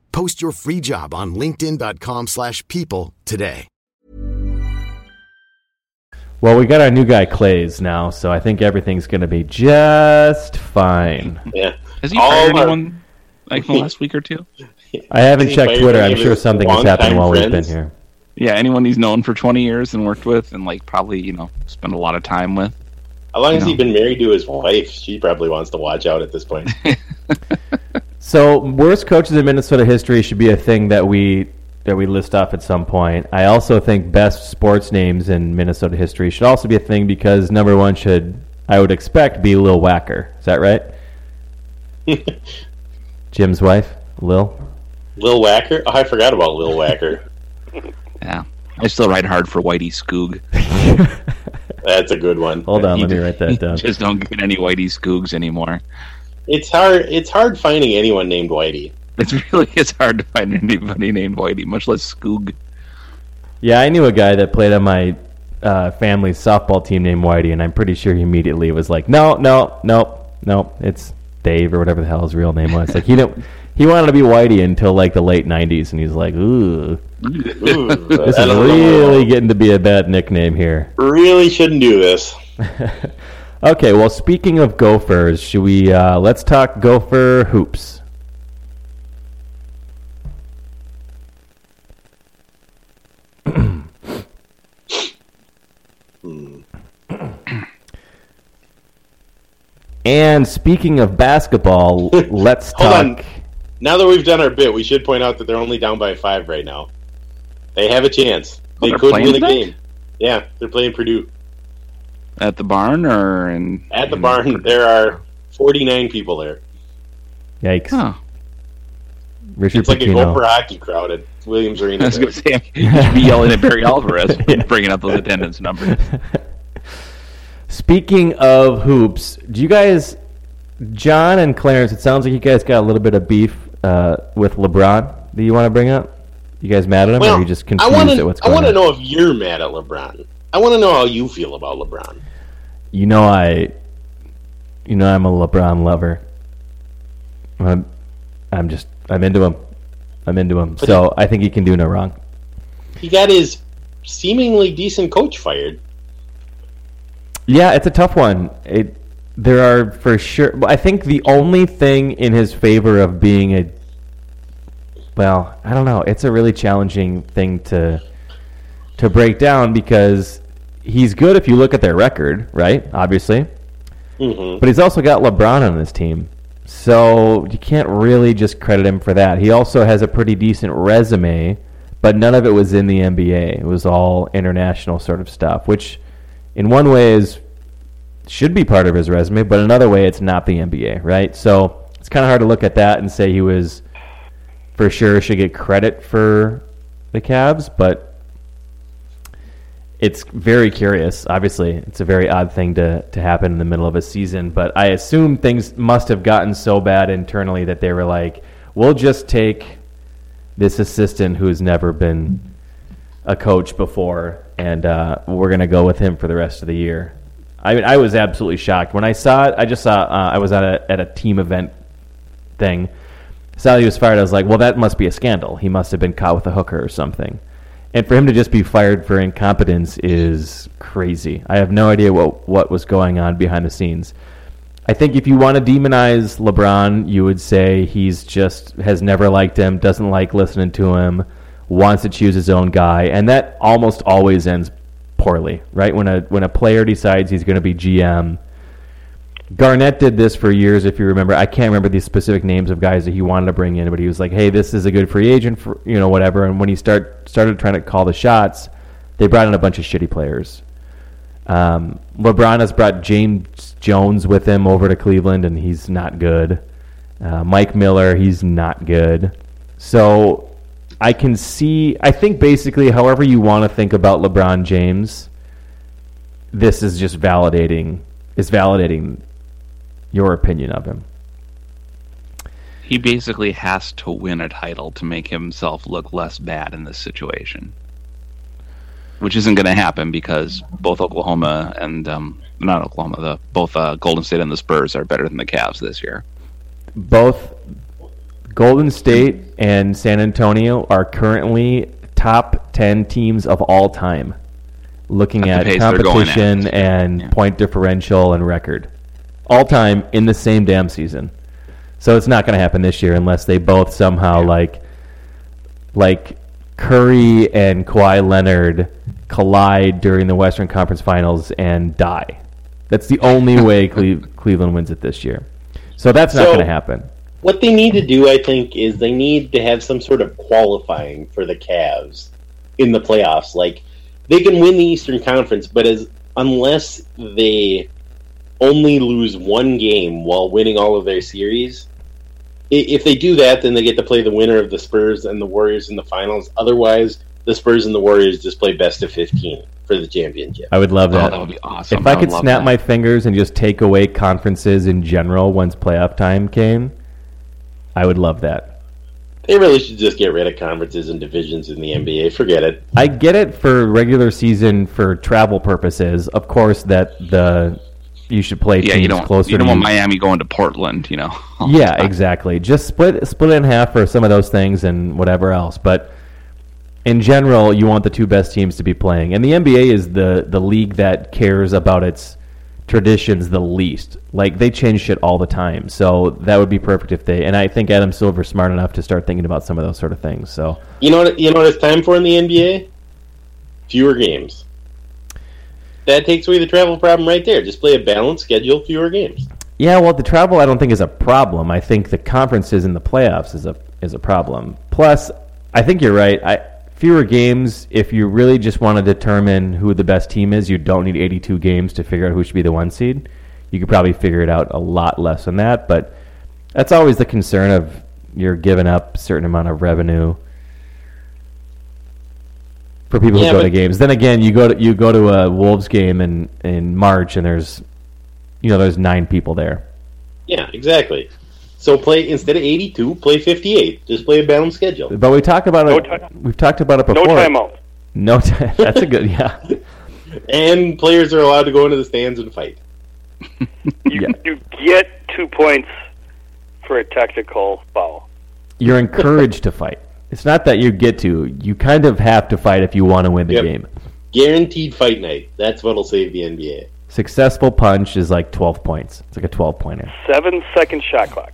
Post your free job on linkedin.com/people slash people today. Well, we got our new guy Claeys now, so I think everything's going to be just fine. Yeah. Has he All fired our- anyone like the last week or two? I haven't he checked Twitter. I'm sure his something has happened while we've been here. Yeah, anyone he's known for 20 years and worked with and like probably, you know, spent a lot of time with. How long has No. he been married to his wife? She probably wants to watch out at this point. [LAUGHS] So, worst coaches in Minnesota history should be a thing that we that we list off at some point. I also think best sports names in Minnesota history should also be a thing because number one should I would expect be Lil Wacker. Is that right? [LAUGHS] Jim's wife, Lil. Lil Wacker? Oh, I forgot about Lil Wacker. [LAUGHS] Yeah. I still ride hard for Whitey Skoog. [LAUGHS] That's a good one. Hold on, You let me write that down. Just don't get any Whitey Skoogs anymore. It's hard. It's hard finding anyone named Whitey. It's [LAUGHS] really it's hard to find anybody named Whitey, much less Skoog. Yeah, I knew a guy that played on my uh, family's softball team named Whitey, and I'm pretty sure he immediately was like, "No, no, no, no, it's Dave or whatever the hell his real name was." Like he didn't, he wanted to be Whitey until like the late '90s, and he's like, "Ooh, Ooh, [LAUGHS] this is really know. getting to be a bad nickname here." Really shouldn't do this. [LAUGHS] Okay, well, speaking of Gophers, should we uh, let's talk Gopher hoops? And speaking of basketball, [LAUGHS] let's Hold talk. on. Now that we've done our bit, we should point out that they're only down by five right now. They have a chance. Oh, They they're could win the game. Yeah, they're playing Purdue At the barn or in at the in- barn. There are 49 people there. Yikes! Huh. Richard It's like a Pitino. Gopher hockey crowd at Williams [LAUGHS] Arena. I was there. going to say you should be yelling at Barry Alvarez [LAUGHS] bringing up those attendance numbers. [LAUGHS] Speaking of hoops, do you guys, John and Clarence? It sounds like you guys got a little bit of beef uh, with LeBron. Do you want to bring up? You guys mad at him, or are you just I confused want at what's to. I want to know if you're mad at LeBron. I want to know how you feel about LeBron. You know I, you know I'm a LeBron lover. I'm, I'm just I'm into him. I'm into him. So I think he can do no wrong. He got his seemingly decent coach fired. Yeah, it's a tough one. It there are for sure. I think the only thing in his favor of being a well, I don't know. It's a really challenging thing to to break down because he's good if you look at their record, right? Obviously, hmm but he's also got LeBron on his team, so you can't really just credit him for that. He also has a pretty decent resume, but none of it was in the NBA. It was all international sort of stuff, which in one way is should be part of his resume, but another way it's not the NBA, right? So it's kind of hard to look at that and say he was for sure should get credit for the Cavs, but it's very curious. Obviously, it's a very odd thing to, to happen in the middle of a season, but I assume things must have gotten so bad internally that they were like, we'll just take this assistant who's never been a coach before, and uh, we're going to go with him for the rest of the year. I mean, I was absolutely shocked when I saw it. I just saw uh, I was at a at a team event thing. He was fired. I was like, well, that must be a scandal. He must have been caught with a hooker or something. And for him to just be fired for incompetence is crazy. I have no idea what what was going on behind the scenes. I think if you want to demonize LeBron, you would say he's just has never liked him, doesn't like listening to him, wants to choose his own guy, and that almost always ends poorly, right? When a when a player decides he's going to be GM, Garnett did this for years. If you remember, I can't remember the specific names of guys that he wanted to bring in, but he was like, "Hey, this is a good free agent for you know whatever." And when he start started trying to call the shots, they brought in a bunch of shitty players. Um, LeBron has brought James Jones with him over to Cleveland, and he's not good. Uh, Mike Miller, he's not good. So I can see. I think basically, however you want to think about LeBron James, this is just validating. Is validating your opinion of him. He basically has to win a title to make himself look less bad in this situation, which isn't going to happen because both Oklahoma and um, not Oklahoma, the both uh, Golden State and the Spurs are better than the Cavs this year. Both Golden State and San Antonio are currently top 10 teams of all time looking At at, the pace they're going at. competition and Yeah. point differential and record. All time in the same damn season. So it's not going to happen this year unless they both somehow like like Curry and Kawhi Leonard collide during the Western Conference Finals and die. That's the only [LAUGHS] way Cle- Cleveland wins it this year. So that's not So- going to happen. What they need to do, I think, is they need to have some sort of qualifying for the Cavs in the playoffs. Like they can win the Eastern Conference, but as unless they only lose one game while winning all of their series, if they do that, then they get to play the winner of the Spurs and the Warriors in the finals. Otherwise, the Spurs and the Warriors just play best of fifteen for the championship. I would love Oh, that. that would be awesome. If I I could snap that. my fingers and just take away conferences in general once playoff time came, I would love that. They really should just get rid of conferences and divisions in the NBA. Forget it. I get it for regular season for travel purposes. Of course, that the you should play Yeah, teams you don't closer you don't to want you. Miami going to Portland, you know. [LAUGHS] Yeah, exactly. Just split split it in half for some of those things and whatever else. But in general, you want the two best teams to be playing. And the NBA is the the league that cares about its traditions the least. Like they change shit all the time. So that would be perfect if they and I think Adam Silver's smart enough to start thinking about some of those sort of things. So You know what? You know what it's time for in the NBA? Fewer games. That takes away the travel problem right there. Just play a balanced schedule, fewer games. Yeah, well, the travel I don't think is a problem. I think the conferences in the playoffs is a is a problem. Plus, I think you're right. I fewer games. If you really just want to determine who the best team is, you don't need 82 games to figure out who should be the one seed. You could probably figure it out a lot less than that. But that's always the concern of you're giving up a certain amount of revenue for people Yeah, who go but- to games. Then again, you go to you go to a Wolves game in in March, and there's you know there's nine people there. Yeah, exactly. So play instead of 82, play 58. Just play a balanced schedule. But we talk about No it. time- we've talked about it before. no before. timeout. No time. [LAUGHS] That's a good. Yeah. [LAUGHS] And players are allowed to go into the stands and fight. You, you get two points for a technical foul. You're encouraged to fight. It's not that you get to. You kind of have to fight if you want to win the Yep. game. Guaranteed fight night. That's what'll save the NBA. Successful punch is like 12 points. It's like a 12 pointer. Seven second shot clock.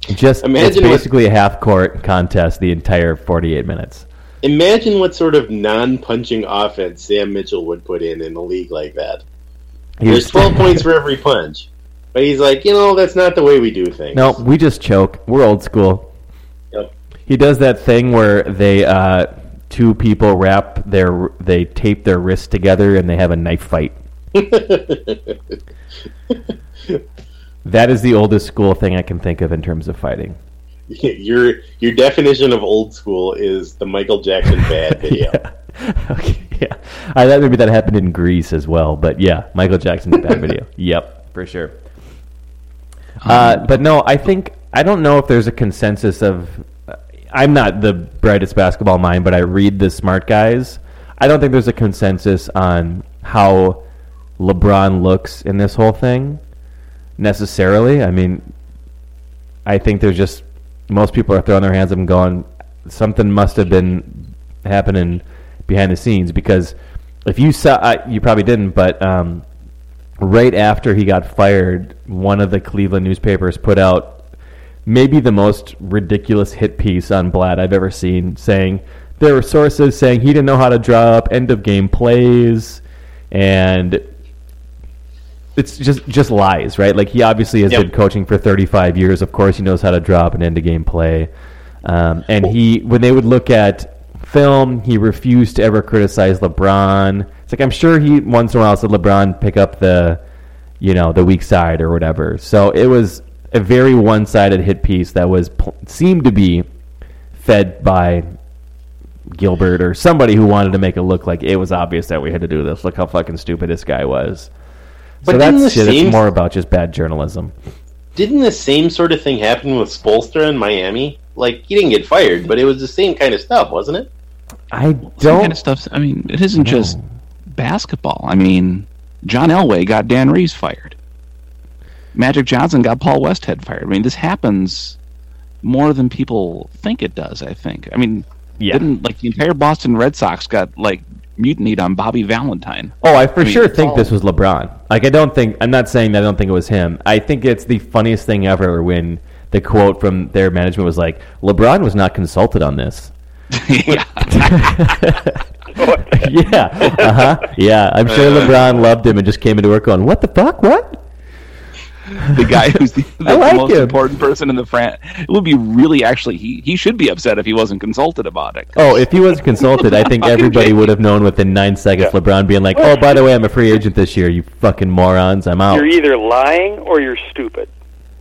Just Imagine it's what- basically a half court contest the entire 48 minutes. Imagine what sort of non-punching offense Sam Mitchell would put in in a league like that. He There's 12 [LAUGHS] points for every punch. But he's like, you know, that's not the way we do things. No, we just choke. We're old school. Yep. He does that thing where they uh, two people wrap their they tape their wrists together and they have a knife fight. [LAUGHS] That is the oldest school thing I can think of in terms of fighting. [LAUGHS] your your definition of old school is the Michael Jackson bad [LAUGHS] video. yeah, I thought maybe that happened in Greece as well, but yeah, Michael Jackson's bad video. Yep, for sure. Uh, but no, I think I don't know if there's a consensus of. I'm not the brightest basketball mind, but I read the smart guys. I don't think there's a consensus on how LeBron looks in this whole thing necessarily. I mean, I think there's just most people are throwing their hands up and going, something must have been happening behind the scenes because if you saw, you probably didn't, but um, right after he got fired, one of the Cleveland newspapers put out maybe the most ridiculous hit piece on Blatt I've ever seen, saying there were sources saying he didn't know how to draw up end of game plays and it's just just lies, right? Like he obviously has Yep. been coaching for 35 years. Of course, he knows how to drop an end of game play. Um, and he, when they would look at film, he refused to ever criticize LeBron. It's like I'm sure he once in a while said LeBron pick up the, you know, the weak side or whatever. So it was a very one-sided hit piece that was pl- seemed to be fed by Gilbert or somebody who wanted to make it look like it was obvious that we had to do this. Look how fucking stupid this guy was. But so that's the shit. same- It's more about just bad journalism. Didn't the same sort of thing happen with Spoelstra in Miami? Like he didn't get fired, but it was the same kind of stuff, wasn't it? I Some kind of stuff. I mean, it isn't just basketball. I mean, John Elway got Dan Reeves fired. Magic Johnson got Paul Westhead fired. I mean, this happens more than people think it does. I think. I mean, Yeah. didn't like the entire Boston Red Sox got like mutinied on Bobby Valentine. Oh, I for I mean, sure think all- this was LeBron. Like, I don't think I'm not saying that I don't think it was him. I think it's the funniest thing ever when the quote from their management was like, "LeBron was not consulted on this." [LAUGHS] yeah. [LAUGHS] yeah, uh huh. Yeah, I'm sure LeBron loved him and just came into work going, "What the fuck? What?" The guy who's [LAUGHS] the, the, I like most him. important person in the fran. It would be really actually he he should be upset if he wasn't consulted about it. Oh, if he was consulted, I think [LAUGHS] everybody would have known within nine seconds. LeBron being like, "Oh, by the way, I'm a free agent this year. You fucking morons, I'm out." You're either lying or you're stupid.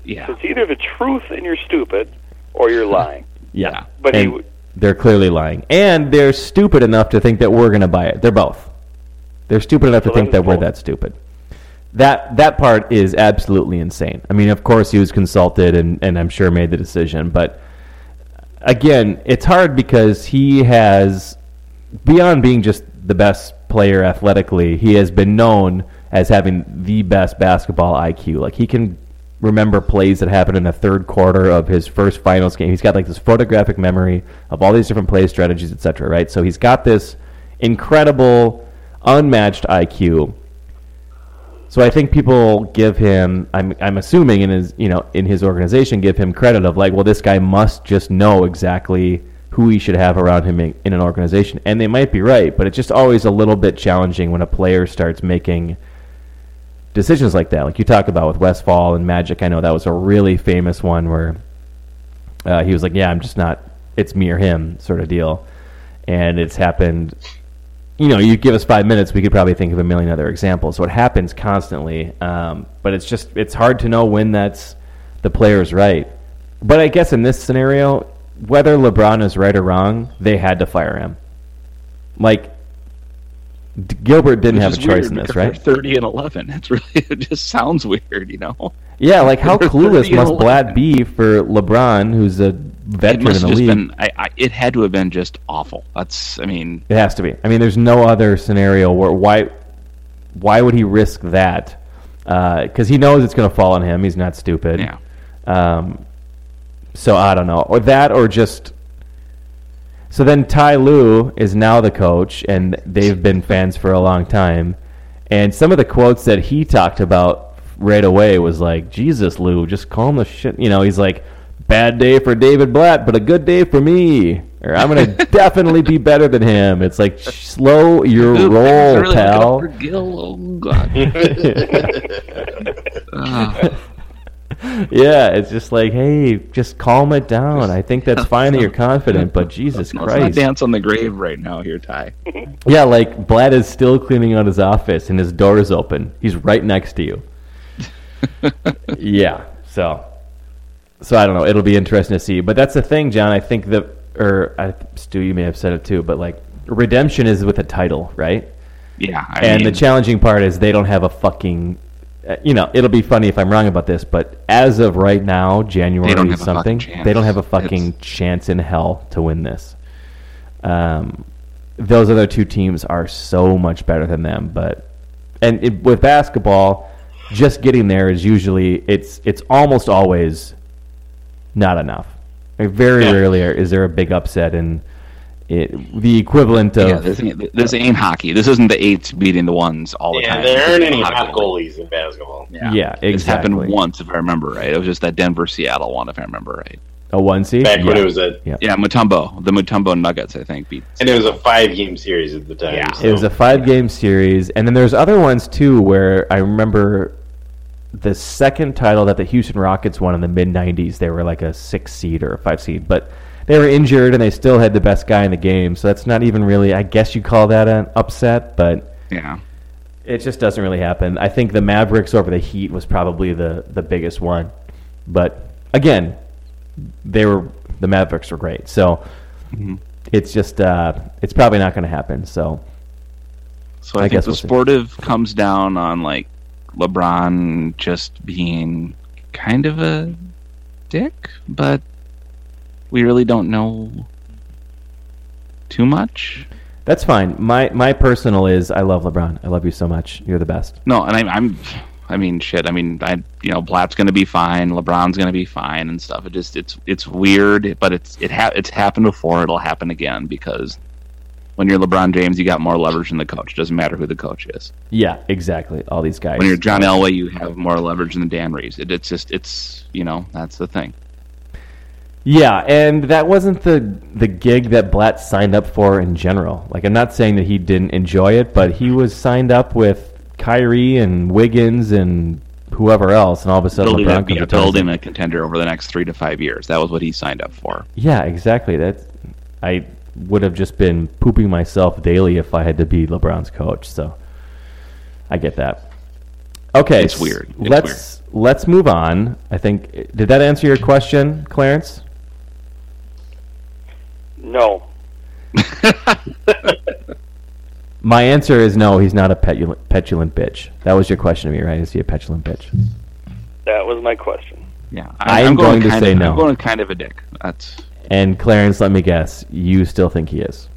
Yeah. So it's either the truth and you're stupid, or you're lying. Yeah, But he And w- they're clearly lying, and they're stupid enough to think that we're going to buy it. They're both. They're stupid enough to think then that we're that stupid. That that part is absolutely insane. I mean, of course he was consulted, and and I'm sure made the decision, but again, it's hard because he has beyond being just the best player athletically, he has been known as having the best basketball IQ. Like he can remember plays that happened in the third quarter of his first finals game. He's got like this photographic memory of all these different play strategies, etc. Right? So he's got this incredible, unmatched IQ. So I think people give him, I'm, I'm assuming in his, you know, in his organization, give him credit of like, well, this guy must just know exactly who he should have around him in, in an organization, and they might be right, but it's just always a little bit challenging when a player starts making decisions like that. Like you talk about with Westfall and Magic, I know that was a really famous one where uh, he was like, "Yeah, I'm just not. It's me or him," sort of deal. And it's happened. You know, you give us five minutes, we could probably think of a million other examples. So it happens constantly, um, but it's just it's hard to know when that's the player's right. But I guess in this scenario, whether LeBron is right or wrong, they had to fire him. Like Gilbert didn't Which have a choice in this, right? Thirty and eleven. It's really [LAUGHS] it just sounds weird, you know. Yeah, like how [LAUGHS] clueless must 11. Blatt be for LeBron, who's a veteran in the league? been. I, I, it had to have been just awful. That's. I mean, It has to be. I mean, there's no other scenario where why why would he risk that? Because he knows it's going to fall on him. He's not stupid. Yeah. Um, so I don't know, or that, or just. So then Ty Lue is now the coach, and they've been fans for a long time. And some of the quotes that he talked about right away was like, "Jesus, Lue, just calm the shit." You know, he's like, "Bad day for David Blatt, but a good day for me." Or I'm gonna [LAUGHS] definitely be better than him. It's like slow your Ooh, roll, really pal. Oh God. [LAUGHS] [LAUGHS] Ah. Yeah, it's just like, hey, just calm it down. I think that's fine that you're confident, but [LAUGHS] Jesus Let's not Christ. dance on the grave right now, here, Ty. [LAUGHS] Yeah, like Blatt is still cleaning out his office and his door is open. He's right next to you. [LAUGHS] yeah. So, so I don't know. It'll be interesting to see. But that's the thing, John. I think that, or I, Stu, you may have said it too. But like, redemption is with a title, right? Yeah, I and mean, the challenging part is they don't have a fucking. Uh, you know, it'll be funny if I'm wrong about this, but as of right now, January They don't have a something, they don't have a fucking chance in hell to win this. Um, those other two teams are so much better than them, but and it, with basketball, just getting there is usually it's it's almost always not enough. Very Yeah. rarely is there a big upset in it, the equivalent of yeah, this, ain't, this ain't hockey. This isn't the eights beating the ones all the Yeah, time. there This aren't any hockey. hot goalies in basketball. Yeah, Yeah, It's happened once, if I remember right. It was just that Denver Seattle one, if I remember right. a one seed. Back when Yeah. it was a, Yeah. Yeah, Mutombo, the Mutombo Nuggets, I think beat. and it was a five game series at the time. Yeah. so- It was a five game series, and then there's other ones too where I remember the second title that the Houston Rockets won in the mid '90s. They were like a six seed or a five seed, but they were injured and they still had the best guy in the game. So that's not even really. I guess you call that an upset, but Yeah, it just doesn't really happen. I think the Mavericks over the Heat was probably the the biggest one, but again, they were the Mavericks were great. So it's just uh, it's probably not going to happen. So so I, I think guess the we'll see. sportive comes down on like LeBron just being kind of a dick, but we really don't know too much. That's fine. My my personal is I love LeBron. I love you so much. You're the best. No, and I, I'm, I mean, shit. I mean, I, you know, Blatt's gonna be fine. LeBron's gonna be fine and stuff. It just, it's, it's weird, but it's, it ha- it's happened before. It'll happen again because when you're LeBron James, you got more leverage than the coach. Doesn't matter who the coach is. Yeah, exactly. All these guys. When you're John Elway, you have more leverage than Dan Reeves. It, it's just, it's, you know, that's the thing. Yeah, and that wasn't the the gig that Blatt signed up for in general. Like I'm not saying that he didn't enjoy it, but he was signed up with Kyrie and Wiggins and whoever else, and all of a sudden Building, LeBron yeah, says- building a contender over the next three to five years. That was what he signed up for. Yeah, exactly. That I would have just been pooping myself daily if I had to be LeBron's coach. So I get that. Okay, It's weird. It's let's let's move on. I think did that answer your question, Clarence? No. [LAUGHS] My answer is no. He's not a petulant, petulant bitch. That was your question to me, right? Is he a petulant bitch? That was my question. Yeah, I am going to say of, no. I'm going kind of a dick. That's And Clarence, let me guess, you still think he is?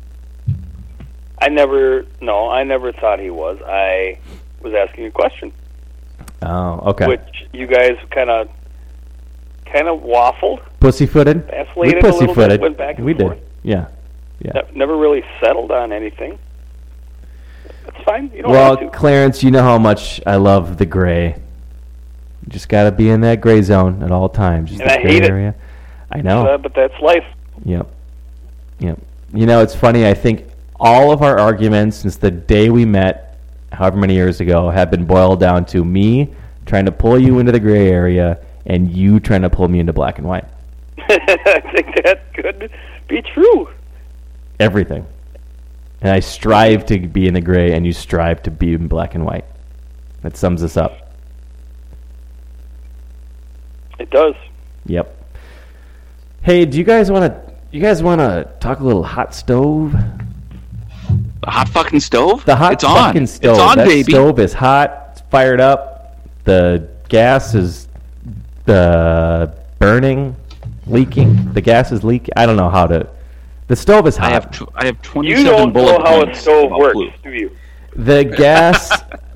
I never, no, I never thought he was. I was asking a question, Oh, okay. which you guys kind of, kind of waffled. Pussyfooted? Vacillated we a little bit, went back and we forth. did. Yeah. Yeah. Ne- Never really settled on anything. That's fine. You don't Well, have to. Clarence, you know how much I love the gray. You just got to be in that gray zone at all times. Just And the I gray hate it. area. I know. Uh, but that's life. Yep. Yep. You know, it's funny. I think all of our arguments since the day we met however many years ago, have been boiled down to me trying to pull you into the gray area and you trying to pull me into black and white. [LAUGHS] I think that could be true. Everything. And I strive to be in the gray and you strive to be in black and white. That sums us up. It does. Yep. Hey, do you guys want to you guys want to talk a little hot stove? The hot fucking stove. The hot it's on. fucking stove. It's on, that baby. stove is hot. It's fired up. The gas is the burning, leaking. The gas is leaking. I don't know how to. The stove is hot. I have tw- I have You don't bullet know how a points stove about works, blue. do you? the [LAUGHS] gas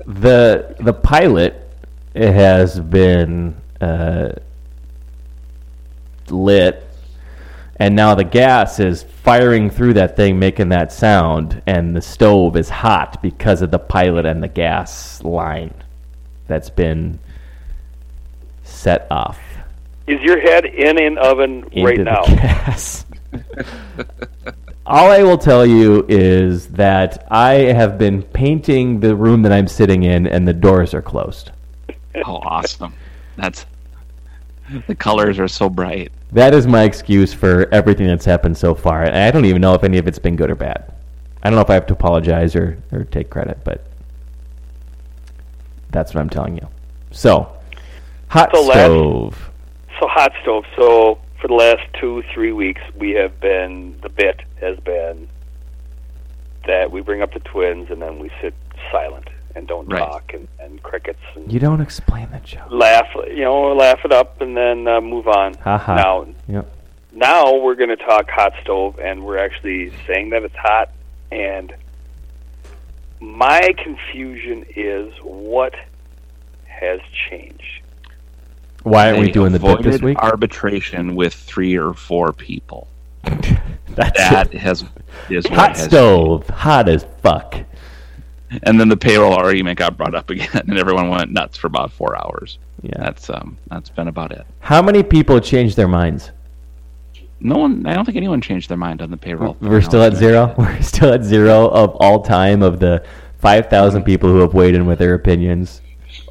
the the pilot it has been uh, lit and now the gas is firing through that thing making that sound and the stove is hot because of the pilot and the gas line that's been set off Is your head in an oven into right now? Yes. All I will tell you is that I have been painting the room that I'm sitting in, and the doors are closed. Oh, awesome! That's the colors are so bright. That is my excuse for everything that's happened so far. And I don't even know if any of it's been good or bad. I don't know if I have to apologize or, or take credit, but that's what I'm telling you. So, hot So last- stove. So hot stove. So for the last two, three weeks, we have been the bit has been that we bring up the twins and then we sit silent and don't Right. talk and, and crickets and You don't explain the joke. laugh. You know, laugh it up and then uh, move on. Now, Yep. now we're going to talk hot stove, and we're actually saying that it's hot. And my confusion is what has changed. Why aren't we doing the bit this week? Arbitration with three or four people. [LAUGHS] That's That it. has is Hot has stove. Hot as fuck. And then the payroll argument got brought up again, [LAUGHS] and everyone went nuts for about four hours. Yeah. That's um that's been about it. How many people changed their minds? No one, I don't think anyone changed their mind on the payroll. We're still at zero. [LAUGHS] We're still at zero of all time of the five thousand people who have weighed in with their opinions.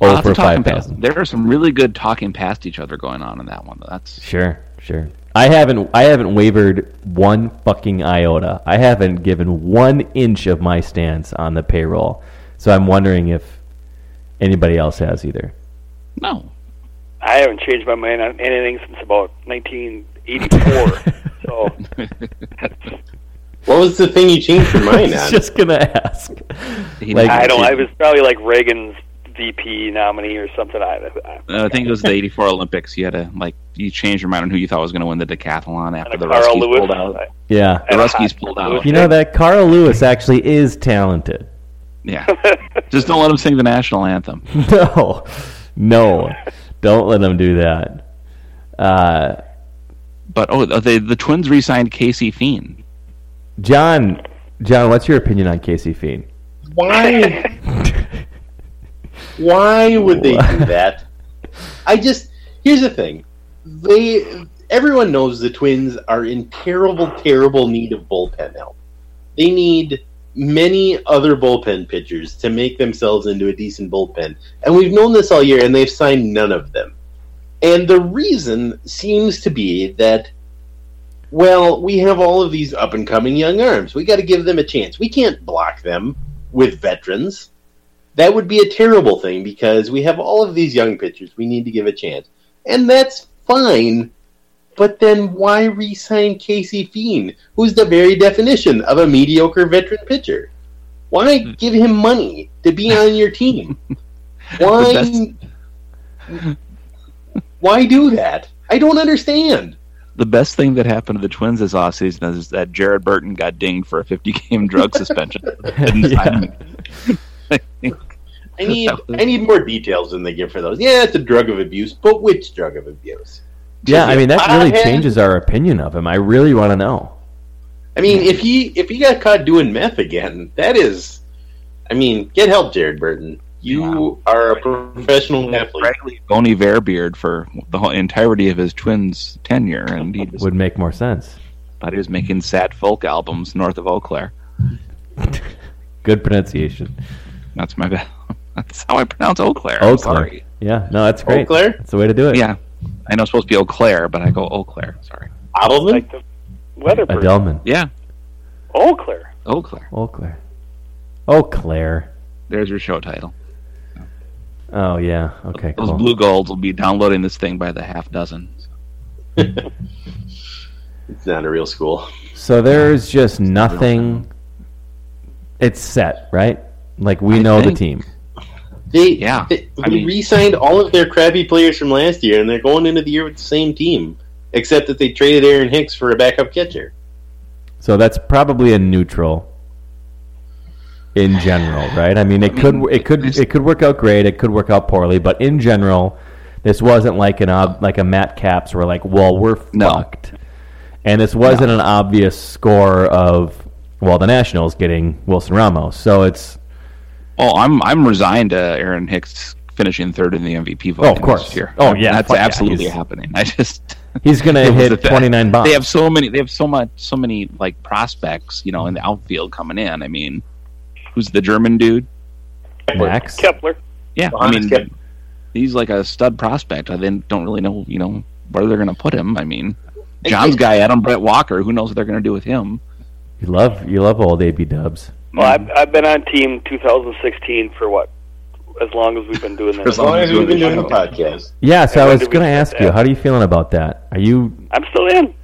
Lots Over of talking five past. thousand. There are some really good talking past each other going on in that one. That's Sure, sure. I haven't. I haven't wavered one fucking iota. I haven't given one inch of my stance on the payroll. So I'm wondering if anybody else has either. no. I haven't changed my mind on anything since about 1984. [LAUGHS] so What was the thing you changed your [LAUGHS] I mind was on? just gonna ask. Like- I don't. I was probably like Reagan's VP nominee or something. I, I, I think it was the '84 Olympics. You had to like you changed your mind on who you thought was going to win the decathlon after the a Carl Ruskies Lewis. pulled out. Yeah. The and a Ruskies hot pulled Lewis. out. You know that Carl Lewis actually is talented. Yeah, just don't let him sing the national anthem. [LAUGHS] No, no, don't let him do that. Uh, But oh, the the Twins re-signed Casey Fien. John, John, what's your opinion on Casey Fien? Why? [LAUGHS] Why would they do that? I just here's the thing. They everyone knows the Twins are in terrible, terrible need of bullpen help. They need many other bullpen pitchers to make themselves into a decent bullpen. And we've known this all year and they've signed none of them. And the reason seems to be that well, we have all of these up and coming young arms. We got to give them a chance. We can't block them with veterans. That would be a terrible thing because we have all of these young pitchers we need to give a chance. And that's fine. But then why re sign Casey Fien, who's the very definition of a mediocre veteran pitcher? Why hmm. give him money to be on your [LAUGHS] team? Why [LAUGHS] why do that? I don't understand. The best thing that happened to the Twins this offseason is that Jared Burton got dinged for a 50-game drug [LAUGHS] suspension. [LAUGHS] Didn't. I need I need more details than they give for those. Yeah, it's a drug of abuse, but which drug of abuse? Yeah, I mean that really Pothead? changes our opinion of him. I really want to know. I mean, if he if he got caught doing meth again, that is, I mean, get help, Jared Burton. You are a professional athlete. Frankly, Bon Iver beard for the whole entirety of his Twins tenure, and he just Would make more sense. thought he was making sad folk albums north of Eau Claire. [LAUGHS] Good pronunciation. That's my bad. [LAUGHS] That's how I pronounce Eau Claire. Eau Claire. Sorry. Yeah, no, that's great. Eau Claire? That's the way to do it. Yeah, I know it's supposed to be Eau Claire, but I go Eau Claire. Sorry. Adelman? Like the weather person. Adelman. Yeah, Eau Claire. Eau Claire. Eau Claire. Eau Claire. There's your show title. Oh yeah. Okay. Those Cool. Blugolds will be downloading this thing by the half dozen. [LAUGHS] It's not a real school. So there's just nothing. It's set, right? Like we I know the team. They Yeah, they, I they mean- re-signed all of their crappy players from last year, and they're going into the year with the same team, except that they traded Aaron Hicks for a backup catcher. So that's probably a neutral in general, right? I mean, it could it could it could work out great, it could work out poorly, but in general, this wasn't like an ob, like a Matt Capps where like, well, we're No. fucked, and this wasn't an obvious score of well, the Nationals getting Wilson Ramos, so it's Oh, I'm I'm resigned to Aaron Hicks finishing third in the MVP vote. Oh, of course. this year. Oh, yeah, that's fuck absolutely he's- happening. I just [LAUGHS] he's gonna [LAUGHS] hit 29 bombs. They have so many. They have so much. So many like prospects, you know, in the outfield coming in. I mean, who's the German dude? Max. Kepler. Yeah, I mean, Kepler. he's like a stud prospect. I then don't really know, you know, where they're going to put him. I mean, John's guy, Adam Brett Walker. Who knows what they're going to do with him? You love you love old AB Dubs. Well, I've, I've been on team 2016 for what? As long as we've been doing this. As long as we've been doing the podcast. Yeah, so And I was gonna set ask you, how do you feeling about that? Are you? I'm still in.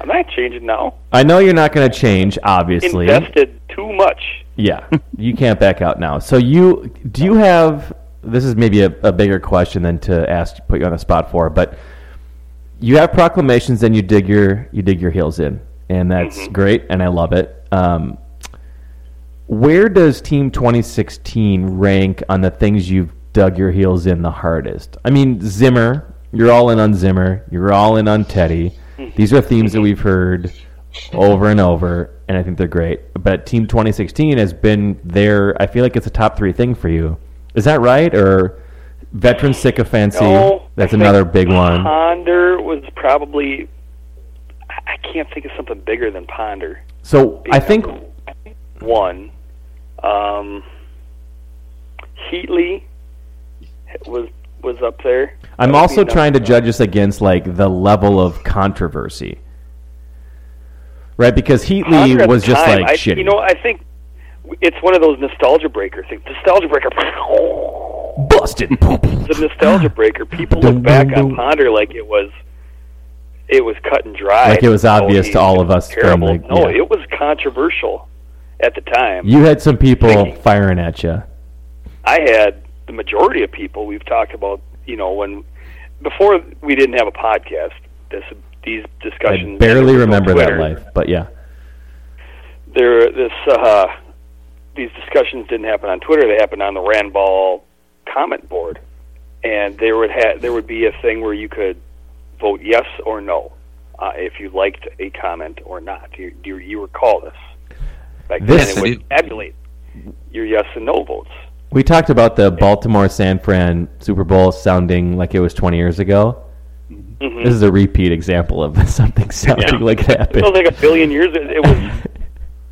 I'm not changing now. I know you're not gonna change, obviously. Invested too much. Yeah, [LAUGHS] you can't back out now. So you do you have? This is maybe a, a bigger question than to ask, put you on the spot for, but you have proclamations, and you dig your you dig your heels in, and that's Mm-hmm. great, and I love it. Um, where does Team 2016 rank on the things you've dug your heels in the hardest? I mean, Zimmer, you're all in on Zimmer, you're all in on Teddy. These are themes that we've heard over and over, and I think they're great. But Team 2016 has been there. I feel like it's a top three thing for you. Is that right? Or veteran sycophancy? No, that's another big one. Ponder was probably. I I can't think of something bigger than Ponder. So I think One. Um, Heatley was was up there. I'm That also trying to judge us against like the level of controversy, right? Because Heatley was just time, like I, shitty. You know, I think it's one of those nostalgia breaker things. Nostalgia breaker. [LAUGHS] Busted. the nostalgia breaker. People look back on Ponder like it was it was cut and dry. Like it was Oh, obvious to all of us Terrible. the- no, yeah. it was controversial at the time. you had some people Thinking. firing at you. I had the majority of people we've talked about. You know, when before we didn't have a podcast, this these I discussions. barely there no remember that life, but yeah. There, this uh, these discussions didn't happen on Twitter. They happened on the Randball comment board, and there would ha- there would be a thing where you could vote yes or no uh, if you liked a comment or not. Do you, do you recall this? Back This- then, it would tabulate your yes and no votes. We talked about the Baltimore San Fran Super Bowl sounding like it was 20 years ago. Mhm. This is a repeat example of [LAUGHS] something sounding like it happened. It was like a billion years. It, it was. [LAUGHS]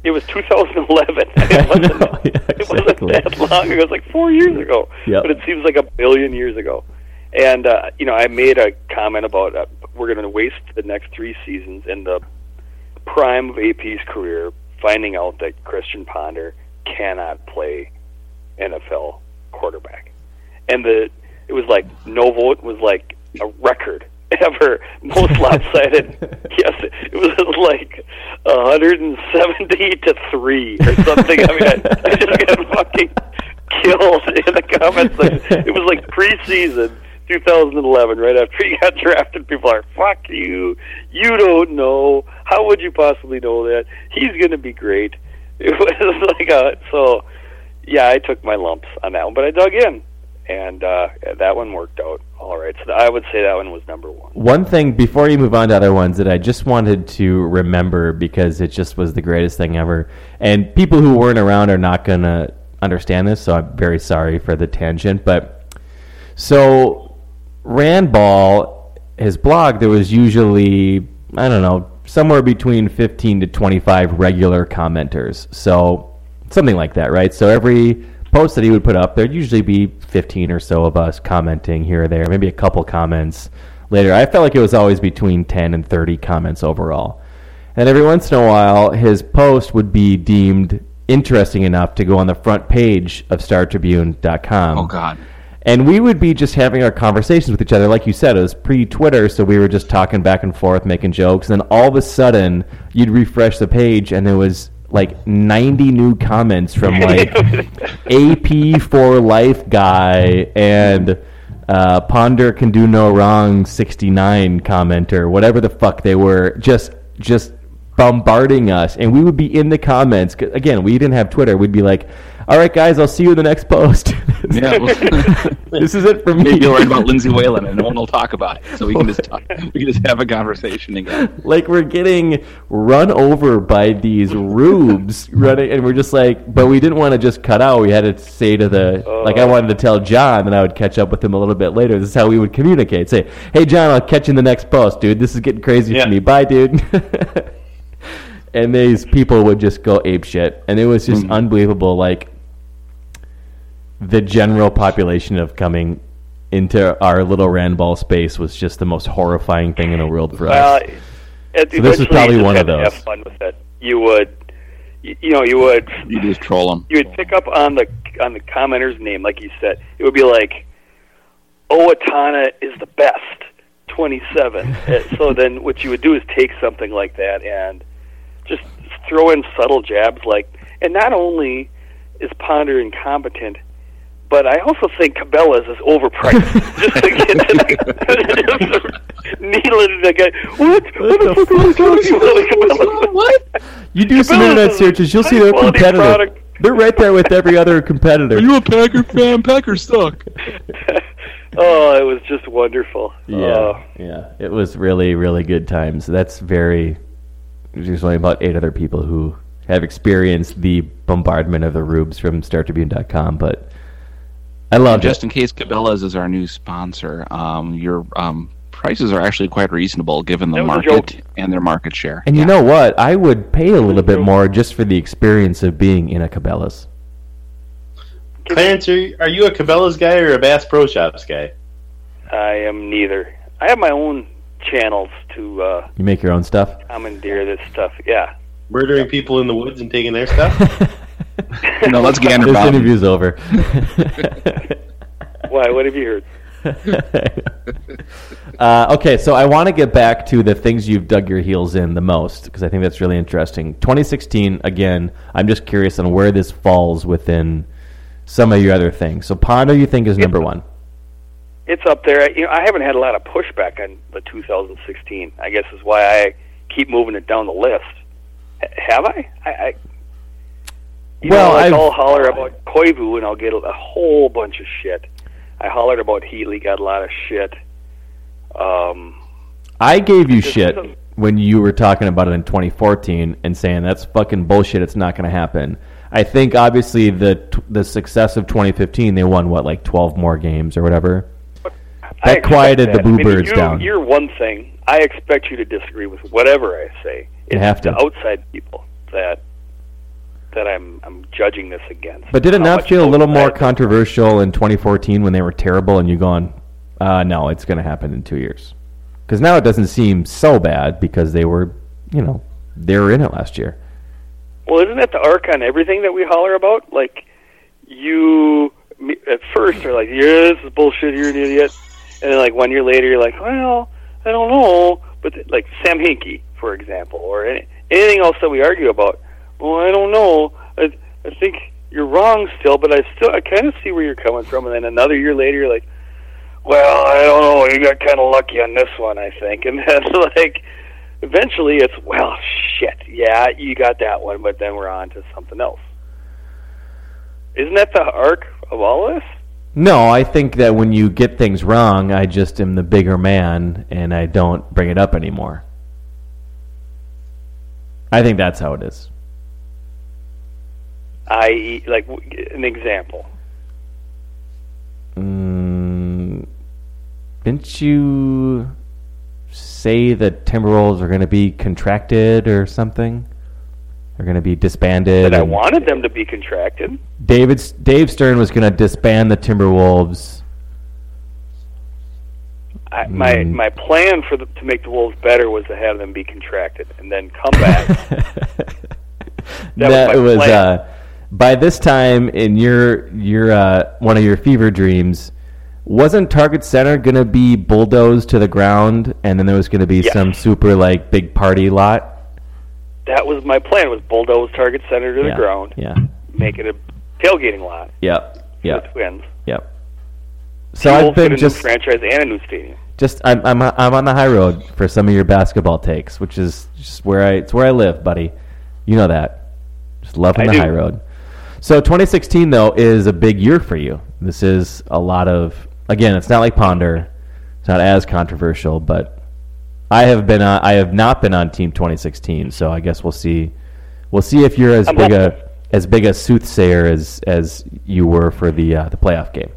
It was 2011. [LAUGHS] It wasn't, know, yeah, it wasn't that long ago. It was like four years ago. Yep. But it seems like a billion years ago. And uh, you know, I made a comment about uh, we're going to waste the next three seasons in the prime of AP's career, finding out that Christian Ponder cannot play NFL quarterback. And the it was like no vote was like a record [LAUGHS] ever most [LAUGHS] lopsided. yes, it was like 170 to three or something. I mean, I, I just got fucking killed in the comments. Like, it was like preseason 2011, right after [LAUGHS] he got drafted. People are fuck you. You don't know. How would you possibly know that? He's going to be great. [LAUGHS] It was like a so. Yeah, I took my lumps on that one, but I dug in, and uh, that one worked out all right. So I would say that one was number one. One thing before you move on to other ones that I just wanted to remember because it just was the greatest thing ever. And people who weren't around are not going to understand this, so I'm very sorry for the tangent. But so Randball, his blog, there was usually, I don't know, somewhere between 15 to 25 regular commenters. So something like that, right? So every post that he would put up, there'd usually be 15 or so of us commenting here or there, maybe a couple comments later. I felt like it was always between 10 and 30 comments overall. And every once in a while, his post would be deemed interesting enough to go on the front page of StarTribune.com. Oh God. And we would be just having our conversations with each other. Like you said, it was pre Twitter, so we were just talking back and forth, making jokes. And then all of a sudden, you'd refresh the page, and there was like 90 new comments from [LAUGHS] like AP for Life guy and uh, Ponder can do no wrong 69 commenter, whatever the fuck they were, just just bombarding us, and we would be in the comments Again, we didn't have Twitter. We'd be like, "All right, guys, I'll see you in the next post." [LAUGHS] Yeah, well, [LAUGHS] this is it for me. maybe you'll write about Lindsay Whalen, and no one will talk about it. So we can just talk, we can just have a conversation again. [LAUGHS] like we're getting run over by these rubes running and we're just like but we didn't want to just cut out we had to say to the like i oh. wanted to tell john and i would catch up with him a little bit later this is how we would communicate say hey john i'll catch you in the next post dude this is getting crazy Yeah. for me bye dude and these people would just go ape shit and it was just mm. unbelievable like the general population of coming into our little randball space was just the most horrifying thing in the world for Well, us it, So this is probably one of those. Have fun with it. You would, you, you know, you would You just troll them. you would pick up on the on the commenter's name, like you said. It would be like, Owatonna is the best, twenty seven. [LAUGHS] Uh, so then, what you would do is take something like that and just throw in subtle jabs, like, and not only is Ponder incompetent. But I also think Cabela's is overpriced. [LAUGHS] just to get to the, needle it in the guy. What? What the fuck are you talking about? What? You do some internet searches, you'll see high they're competitive. product. They're right there with every other competitor. Are you a Packer fan? Packers suck. [LAUGHS] Oh, it was just wonderful. yeah, Oh. yeah. It was really, really good times. That's very. There's only about eight other people who have experienced the bombardment of the rubes from StarTribune.com, but I loved Just it. in case Cabela's is our new sponsor, um, your um, prices are actually quite reasonable given the That was a market and their market share. And you know what? I would pay a little bit more just for the experience of being in a Cabela's. Clarence, are you, are you a Cabela's guy or a Bass Pro Shops guy? I am neither. I have my own channels to uh, You make your own stuff. commandeer this stuff. Yeah. Murdering people in the woods and taking their stuff? [LAUGHS] [LAUGHS] no, let's Gander this Mountain. interview's over. [LAUGHS] Why? What have you heard? [LAUGHS] Uh, okay, so I want to get back to the things you've dug your heels in the most because I think that's really interesting. 2016, again, I'm just curious on where this falls within some of your other things. So Ponder, you think is number one? It's up there. You know, I haven't had a lot of pushback on the 2016. I guess is why I keep moving it down the list. H- have I? I, I you Well, know, like I've- I'll holler about Koivu and I'll get a, whole bunch of shit. I hollered about Healy, got a lot of shit. Um, I gave you shit when you were talking about it in 2014 and saying that's fucking bullshit. It's not going to happen. I think obviously the the success of 2015, they won what like 12 more games or whatever. That quieted the that. I mean, Bluebirds down. You're one thing. I expect you to disagree with whatever I say. You have to. outside people that that I'm I'm judging this against. But did it not feel a little more controversial in 2014 when they were terrible and you going, uh, no, it's going to happen in two years? Because now it doesn't seem so bad because they were, you know, they were in it last year. Well, isn't that the arc on everything that we holler about? Like, you at first are like, "Yeah, this is bullshit. You're an idiot," and then like one year later, you're like, "Well, I don't know." But like Sam Hinkie, for example, or any, anything else that we argue about. Well, I don't know. I, I think you're wrong still, but I still I kind of see where you're coming from. And then another year later, you're like, "Well, I don't know. You got kind of lucky on this one, I think." [LAUGHS] And then like eventually it's well shit yeah you got that one but then we're on to something else isn't that the arc of all of this No, I think that when you get things wrong, I just am the bigger man and I don't bring it up anymore. I think that's how it is. i.e like w- an example Mm, didn't you say that Timberwolves are going to be contracted or something? They're going to be disbanded. But I wanted them to be contracted. David Dave Stern was going to disband the Timberwolves. I, my Mm. my plan for the, to make the Wolves better was to have them be contracted and then come back. [LAUGHS] That, was my was, plan. uh, by this time in your your uh, one of your fever dreams. Wasn't Target Center going to be bulldozed to the ground, and then there was going to be Yes. some super like big party lot? that was my plan: was bulldoze Target Center to Yeah, the ground, Yeah. make it a tailgating lot Yep. for Yep. Twins. Yep. So We'll I've been a just new franchise and a new stadium. just I'm I'm I'm on the high road for some of your basketball takes, which is just where I it's where I live, buddy. You know that. Just loving I the do. high road. So 2016 though is a big year for you. This is a lot of again, it's not like Ponder. It's not as controversial, but I have been on, I have not been on team 2016, so I guess we'll see we'll see if you're as I'm big a as big a soothsayer as as you were for the uh, the playoff game.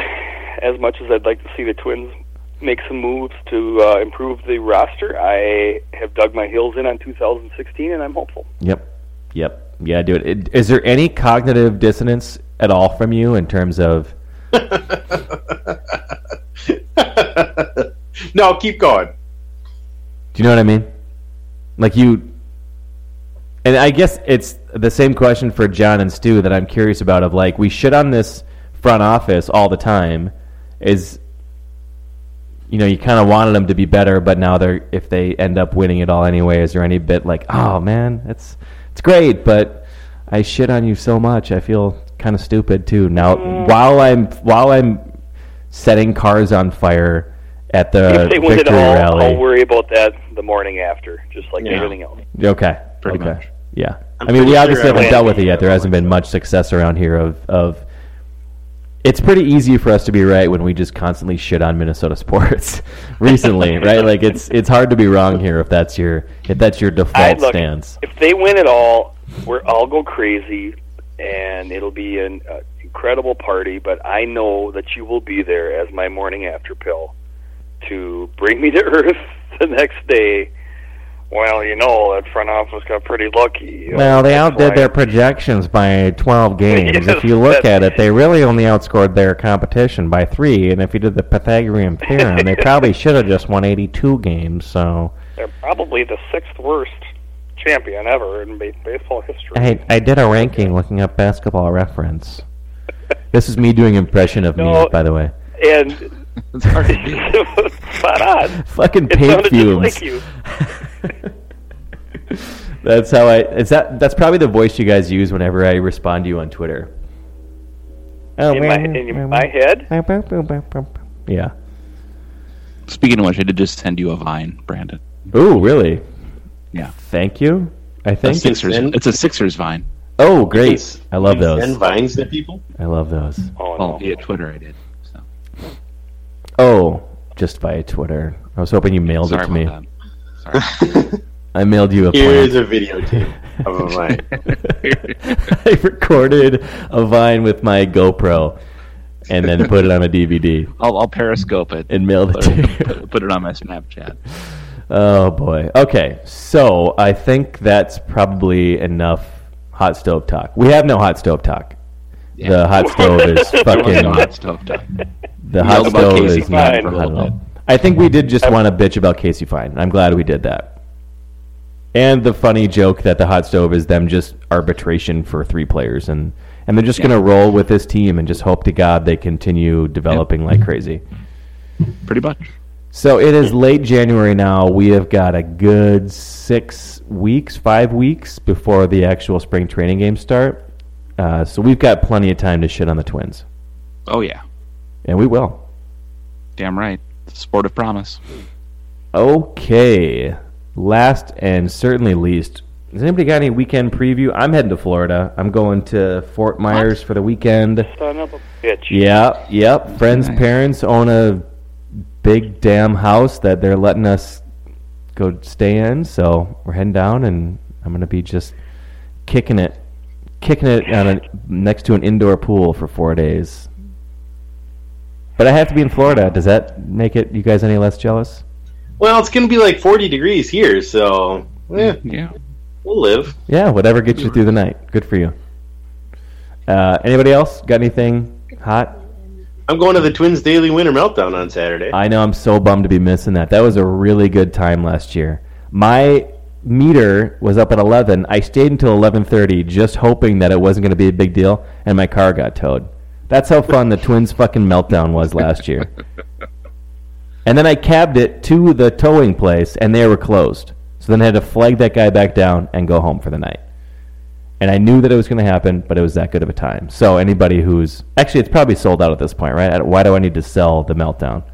As much as I'd like to see the Twins make some moves to uh, improve the roster, I have dug my heels in on 2016, and I'm hopeful. Yep. Yep. Yeah, do it. Is there any cognitive dissonance at all from you in terms of [LAUGHS] no, keep going. do you know what I mean? Like you and I guess it's the same question for John and Stu that I'm curious about of like we shit on this front office all the time is you know, you kind of wanted them to be better, but now they're if they end up winning it all anyway, is there any bit like, "Oh man, it's it's great, but I shit on you so much. I feel kind of stupid too." Now, while I'm while I'm setting cars on fire at the if they win it victory all, rally. I'll worry about that the morning after, just like Yeah. everything else. Okay. Pretty okay. much. Yeah. I'm I mean, we pretty obviously sure I haven't dealt with it yet. There hasn't been much success around here of of. It's pretty easy for us to be right when we just constantly shit on Minnesota [LAUGHS] sports recently, right? Like it's it's hard to be wrong here if that's your if that's your I default look stance. if they win it all, we're I'll go crazy, and it'll be an uh, incredible party. But I know that you will be there as my morning after pill to bring me to [LAUGHS] earth the next day. Well, you know that front office got pretty lucky. Well, they that's outdid why- their projections by 12 [LAUGHS] games. Yes, if you look at it, they really only outscored their competition by three. And if you did the Pythagorean theorem, they [LAUGHS] probably should have just won 82 games. So They're probably the sixth worst champion ever in ba- baseball history. I, I did a ranking looking up basketball reference. [LAUGHS] This is me doing impression of No. me, by the way. and It's hard to do. spot on. Fucking It paint fumes. just like you. [LAUGHS] That's how I. Is that? That's probably the voice you guys use whenever I respond to you on Twitter. Oh, In my, in my head, Yeah. Speaking of which, I did just send you a vine, Brandon. Oh, really? Yeah. Thank you. I think. Sixers. send- It's a Sixers vine. Oh, great! Yes. I love You Send those. vines to people. I love those. oh Well, via Twitter, I did. So. Oh, just via Twitter. I was hoping you mailed Sorry it to me. that. Sorry. [LAUGHS] I mailed you a Here's plant. a videotape of a [LAUGHS] vine. [LAUGHS] I recorded a vine with my GoPro, and then put it on a DVD I'll, I'll periscope it and mail it to you. put, put it on my Snapchat. Oh boy. Okay, so I think that's probably enough hot stove talk. We have no hot stove talk. Yeah. The hot stove is fucking. no hot stove talk. The We hot yelled about stove Casey is not Fine. for for a hot at little all. I think we did just want to bitch about Casey Fine. I'm glad we did that. And the funny joke that the hot stove is them just arbitration for three players, and and they're just going to roll with this team and just hope to God they continue developing like crazy. Pretty much. So it is late January now. We have got a good six weeks, five weeks before the actual spring training games start. Uh, so we've got plenty of time to shit on the Twins, Oh yeah, and we will. damn right. Sport of promise. Okay. Last and certainly least, has anybody got any weekend preview? I'm heading to Florida. I'm going to Fort Myers for the weekend. Son of a bitch. Yeah, yep. Friends' Nice. parents own a big damn house that they're letting us go stay in. So we're heading down, and I'm gonna be just kicking it, kicking it on a, next to an indoor pool for four days. But I have to be in Florida. Does that make it you guys any less jealous? Well, it's going to be like 40 degrees here, so eh, Yeah. We'll live. Yeah, whatever gets you through the night. Good for you. Uh, anybody else got anything hot? I'm going to the Twins Daily Winter Meltdown on Saturday. I know I'm so bummed to be missing that. That was a really good time last year. My meter was up at 11. I stayed until 11:30 just hoping that it wasn't going to be a big deal and my car got towed. That's how fun the Twins fucking meltdown was last year. [LAUGHS] And then I cabbed it to the towing place and they were closed. So then I had to flag that guy back down and go home for the night. And I knew that it was going to happen, but it was that good of a time. So anybody who's actually, it's probably sold out at this point, right? Why do I need to sell the meltdown?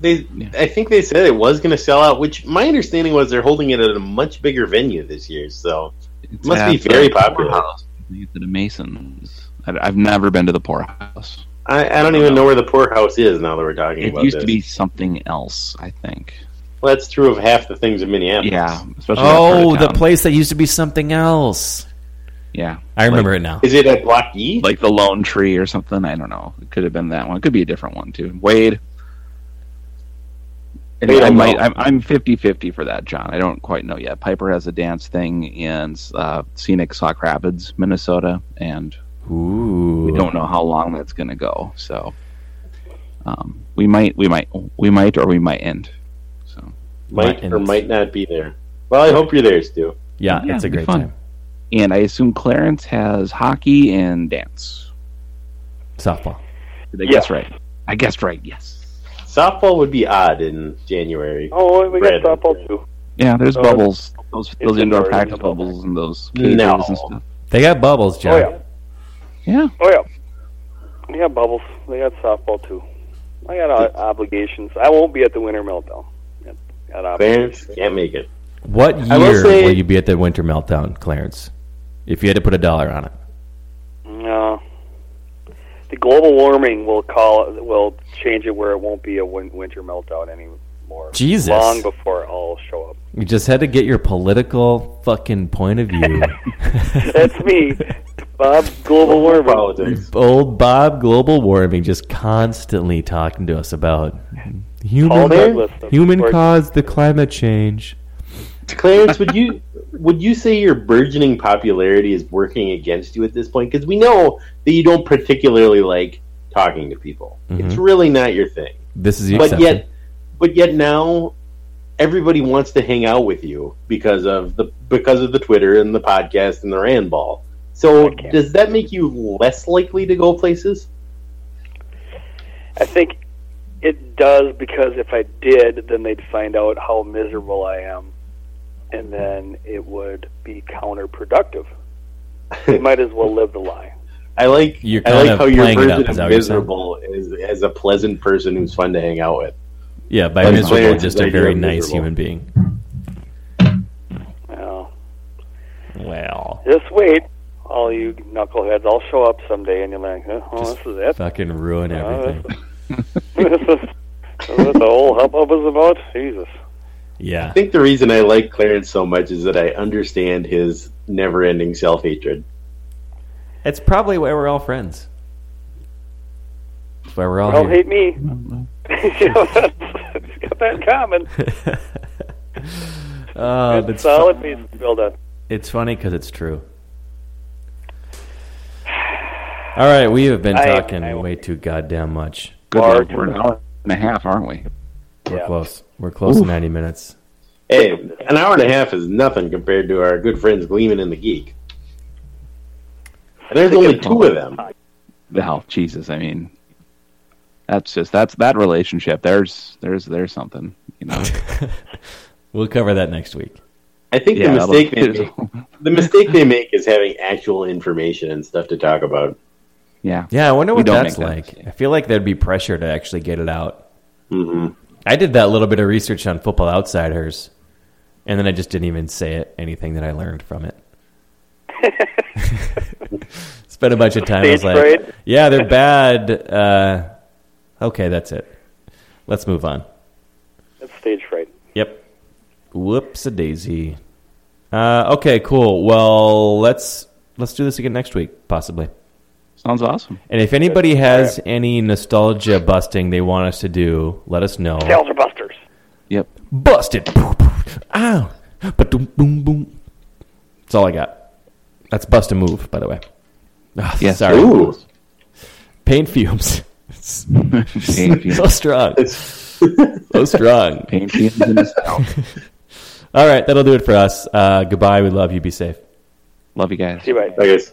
They, I think they said it was going to sell out. Which my understanding was they're holding it at a much bigger venue this year, so it must be very popular. Pourhouse. I think it's at the Masons. I, I've never been to the Pourhouse. I, I don't even know where the Pourhouse is now that we're talking It about used this. to be something else, I think. Well, that's true of half the things in Minneapolis. Yeah, especially Oh, the place that used to be something else. Yeah, I remember it now. Is it at Block E? like the Lone Tree or something. I don't know. It could have been that one. It could be a different one too. Wade. I, Wade, I I'm might. out. I'm, I'm 50-50 for that, John. I don't quite know yet. Piper has a dance thing in uh, scenic Sauk Rapids, Minnesota, and Ooh. we don't know how long that's going to go. So um, we might, we might, we might, or we might end. So might Might- or might not be there. Well, I hope you're there, Stu. Yeah, Yeah, it's a great fun. time. and I assume Clarence has hockey and dance. Softball. Did I Yeah. guess right? I guessed right. Yes. Softball would be odd in January. Oh, we got Brad. softball too. Yeah, there's So bubbles. Those those indoor indoor, practice bubbles and those No. and stuff. They got bubbles, John. Oh yeah, Yeah. oh yeah. They got bubbles. They got softball too. I got uh, obligations. I won't be at the winter meltdown. Got, got Clarence obligations. can't make it. What I will year say- will you be at the winter meltdown, Clarence? If you had to put a dollar on it. No. The global warming will call will change it where it won't be a win- winter meltdown anymore. Jesus. Long before I'll show up. You just had to get your political fucking point of view. [LAUGHS] That's me, Bob. Global warming. Politics. Old Bob Global Warming just constantly talking to us about human Douglas, human course. caused the climate change. Clarence, would you [LAUGHS] would you say your burgeoning popularity is working against you at this point? Because we know that you don't particularly like talking to people. Mm-hmm. It's really not your thing. This is the but exception. yet, but yet now, everybody wants to hang out with you because of the because of the Twitter and the podcast and the Randball. So does that make you less likely to go places? I think it does because if I did, then they'd find out how miserable I am, and then it would be counterproductive. they might as well live the lie. I like You're I like how your playing it up, is of you're miserable is as a pleasant person who's fun to hang out with. yeah, by That's miserable, Clarence's just a very nice miserable. human being. Well, Well, just wait, all you knuckleheads. I'll show up someday, and you're like, oh, this is it. fucking ruin Uh, everything. [LAUGHS] this is this is what the whole hubbub is about. Jesus. Yeah. I think the reason I like Clarence so much is that I understand his never-ending self-hatred. It's probably why we're all friends. That's why we're all Don't here. hate me. you know, it's got that in common. [LAUGHS] Oh, It's solid fu- piece to build on. It's funny because it's true. All right, we have been talking I- way too goddamn much. Good Lord, we're an hour and a half, aren't we? We're Yeah. close. We're close to ninety minutes. Hey, an hour and a half is nothing compared to our good friends Gleeman and the Geek. And there's only two of them. Well, Jesus, I mean, that's just that's that relationship. There's there's there's something, you know. [LAUGHS] We'll cover that next week. I think Yeah, the mistake they [LAUGHS] make, the mistake they make is having actual information and stuff to talk about. Yeah, Yeah, I wonder what that's make that like. I feel like there'd be pressure to actually get it out. hmm I did that little bit of research on Football Outsiders, and then I just didn't even say it. Anything that I learned from it. [LAUGHS] [LAUGHS] Spent a bunch of time. I was like, "Yeah, they're bad." Uh, okay, that's it. Let's move on. That's stage fright. Yep. Whoops a daisy. Uh, okay, cool. Well, let's let's do this again next week, possibly. Sounds awesome. And if anybody has any nostalgia busting they want us to do, let us know. Sales are busters. Yep. Busted. Ow. But boom, boom, boom. That's all I got. That's bust a move, by the way. Ah, Yes. sorry. Ooh. Paint fumes. [LAUGHS] Pain fumes. so strong. so strong. [LAUGHS] Pain fumes in the south. [LAUGHS] All right, that'll do it for us. Uh, goodbye. We love you. Be safe. Love you guys. See you, bye. I guess.